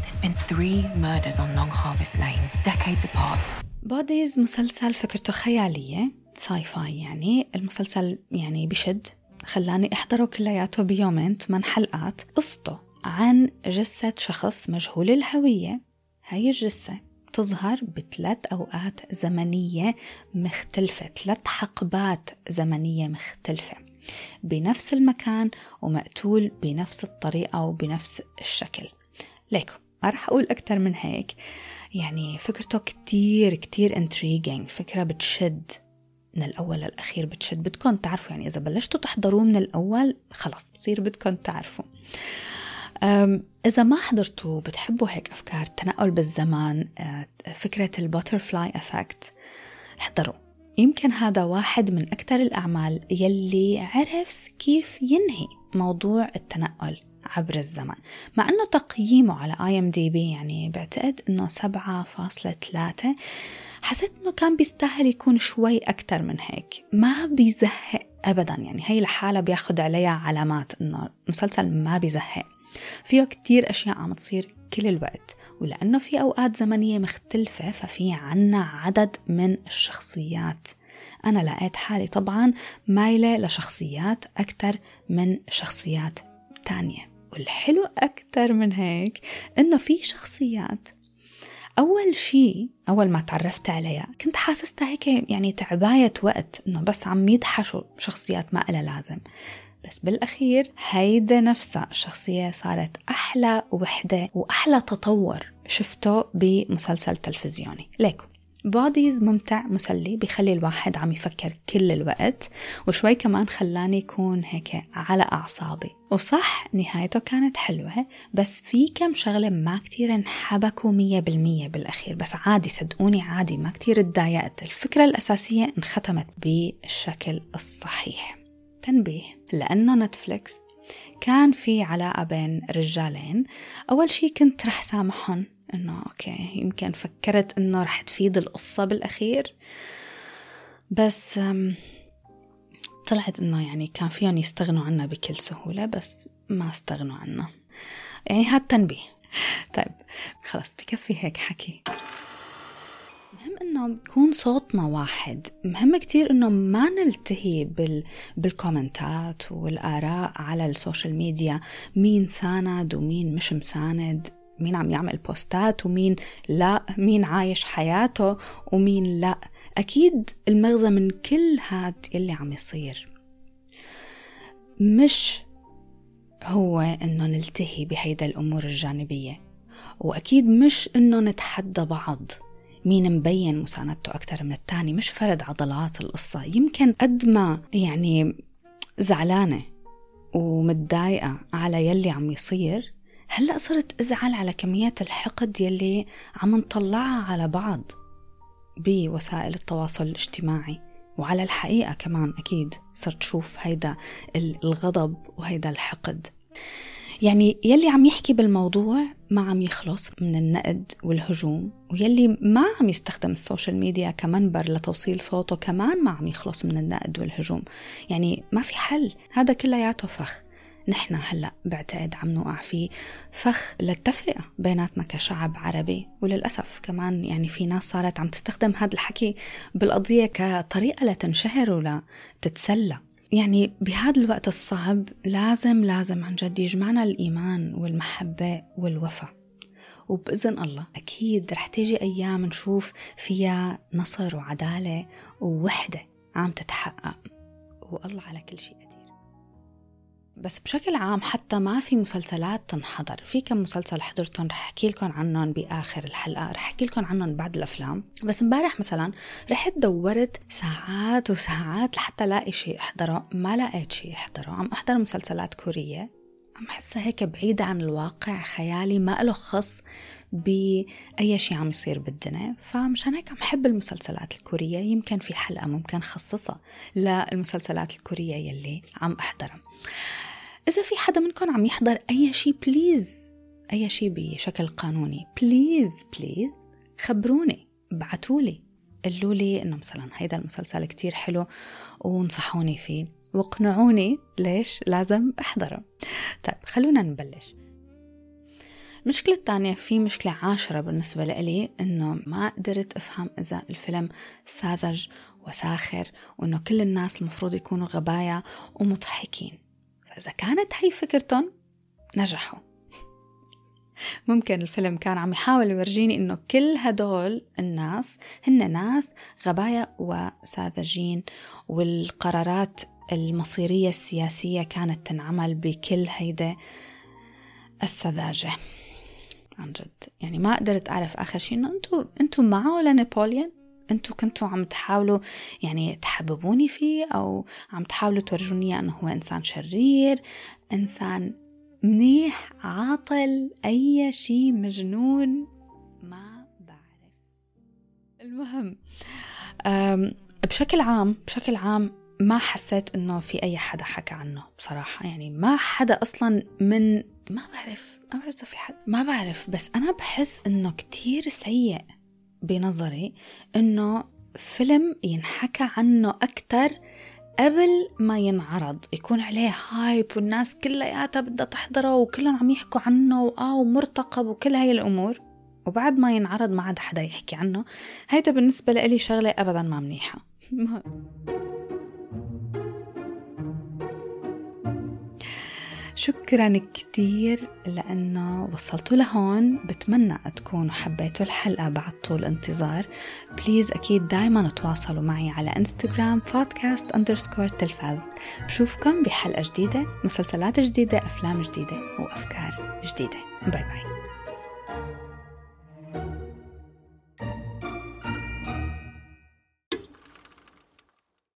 There's been three murders on Long Harvest Lane, decades apart. Bodies مسلسل فكرته خيالية sci-fi يعني المسلسل يعني بشد خلاني أحضره كلياته بيومين ثمان حلقات قصته عن جثة شخص مجهول الهوية. هاي الجثة تظهر بثلاث أوقات زمنية مختلفة ثلاث حقبات زمنية مختلفة. بنفس المكان ومقتول بنفس الطريقة وبنفس الشكل. ليكو ما رح أقول أكتر من هيك. يعني فكرته كتير كتير intriguing. فكرة بتشد من الأول للأخير بتشد. بدكم تعرفوا يعني إذا بلشتوا تحضروه من الأول خلاص بصير بدكم تعرفوا. إذا ما حضرتوا بتحبوا هيك أفكار تنقل بالزمان فكرة ال butterfly effect احضروا. يمكن هذا واحد من أكثر الأعمال يلي عرف كيف ينهي موضوع التنقل عبر الزمن. مع أنه تقييمه على IMDb يعني بعتقد أنه 7.3 حسيت أنه كان بيستاهل يكون شوي أكثر من هيك. ما بيزهق أبدا يعني هي لحالها بياخد عليها علامات أنه المسلسل ما بيزهق. فيه كتير أشياء عم تصير كل الوقت ولأنه في أوقات زمنية مختلفة ففي عنا عدد من الشخصيات. أنا لقيت حالي طبعا مايلة لشخصيات أكثر من شخصيات تانية والحلو أكثر من هيك إنه في شخصيات. أول شيء أول ما تعرفت عليها كنت حاسستها هيك يعني تعباية وقت إنه بس عم يدحشوا شخصيات ما إلها لازم. بس بالأخير هيدا نفسها الشخصية صارت أحلى وحدة وأحلى تطور شفته بمسلسل تلفزيوني. ليكو. بوديز ممتع مسلي بخلي الواحد عم يفكر كل الوقت وشوي كمان خلاني يكون هيك على أعصابي. وصح نهايته كانت حلوة بس في كم شغلة ما كتير انحبكوا مية بالمية بالأخير. بس عادي صدقوني عادي ما كتير اتضايقت. الفكرة الأساسية انختمت بالشكل الصحيح. تنبيه. لأنه نتفليكس كان في علاقة بين رجالين. أول شي كنت رح سامحهم إنه okay يمكن فكرت إنه رح تفيد القصة بالأخير. بس طلعت إنه يعني كان فيهم يستغنوا عنا بكل سهولة بس ما استغنوا عنا يعني هاد تنبيه. طيب خلص بكفي هيك حكي. مهم إنه يكون صوتنا واحد. مهم كتير إنه ما نلتهي بال... بال commentات والآراء على ال social media. مين ساند ومين مش مساند؟ مين عم يعمل postات ومين لا؟ مين عايش حياته ومين لا؟ أكيد المغزى من كل هاد يلي عم يصير. مش هو إنه نلتهي بهيدا الأمور الجانبية وأكيد مش إنه نتحدى بعض. مين مبين مساندته أكثر من الثاني مش فرد عضلات القصة. يمكن قد ما يعني زعلانة ومتضايقة على يلي عم يصير هلأ صرت أزعل على كميات الحقد يلي عم نطلعها على بعض بوسائل التواصل الاجتماعي. وعلى الحقيقة كمان أكيد صرت شوف هيدا الغضب وهيدا الحقد. يعني يلي عم يحكي بالموضوع ما عم يخلص من النقد والهجوم ويلي ما عم يستخدم ال social media كمنبر لتوصيل صوته كمان ما عم يخلص من النقد والهجوم. يعني ما في حل هذا كلياته فخ. نحن هلأ بعتقد عم نوقع في فخ للتفرقة بيناتنا كشعب عربي وللأسف كمان يعني في ناس صارت عم تستخدم هذا الحكي بالقضية كطريقة لتنشهر ولتتسلى يعني بهذا الوقت الصعب لازم لازم عن جد يجمعنا الإيمان والمحبة والوفاء وبإذن الله أكيد رح تيجي أيام نشوف فيها نصر وعدالة ووحدة عم تتحقق. والله على كل شيء. بس بشكل عام حتى ما في مسلسلات تنحضر. في كم مسلسل حضرتهم رح أحكي لكم عنهم بآخر الحلقة رح أحكي لكم عنهم بعد الأفلام. بس امبارح مثلا رحت دورت ساعات وساعات لحتى الاقي شيء أحضره. ما لقيت شيء أحضره. عم أحضر مسلسلات كورية. عم احسها هيك بعيدة عن الواقع خيالي ما له خص بأي شيء عم يصير بالدنيا. فمشان هيك عم حب المسلسلات الكورية. يمكن في حلقة ممكن خصصها للمسلسلات الكورية يلي عم أحضرها. إذا في حدا منكم عم يحضر أي شيء please أي شيء بشكل قانوني please please خبروني ابعتولي قالوا لي إنه مثلا هيدا المسلسل كتير حلو ونصحوني فيه واقنعوني ليش لازم أحضره. طيب خلونا نبلش. المشكلة الثانية في مشكلة عاشرة بالنسبة لي إنه ما قدرت أفهم إذا الفيلم ساذج وساخر وإنه كل الناس المفروض يكونوا غبايا ومضحكين. فإذا كانت هي فكرتهم نجحوا. ممكن الفيلم كان عم يحاول يورجيني إنه كل هدول الناس هن ناس غبايا وساذجين والقرارات المصيرية السياسية كانت تنعمل بكل هيدا السذاجة. عن جد. يعني ما قدرت أعرف آخر شيء إنه أنتوا أنتوا معه لنابوليون أنتوا كنتوا عم تحاولوا يعني تحببوني فيه أو عم تحاولوا تورجوني إنه هو إنسان شرير إنسان منيح عاطل أي شيء مجنون ما بعرف. المهم بشكل عام بشكل عام ما حسيت إنه في أي حدا حكى عنه بصراحة. يعني ما حدا أصلا من ما بعرف ما بعرف إذا في حد ما بعرف. بس أنا بحس إنه كتير سيء. بنظري إنه فيلم ينحكى عنه أكثر قبل ما ينعرض. يكون عليه هايب والناس كلياتها بدها تحضره وكلهم عم يحكوا عنه وآه ومرتقب وكل هاي الأمور. وبعد ما ينعرض ما عاد حدا يحكي عنه. هيدا بالنسبة لي شغلة أبدا ما منيحة. شكرا كتير لأنه وصلتوا لهون. بتمنى تكونوا حبيتوا الحلقة بعد طول انتظار. please أكيد دايما تواصلوا معي على انستغرام podcast underscore تلفاز. بشوفكم بحلقة جديدة مسلسلات جديدة أفلام جديدة وأفكار جديدة. bye bye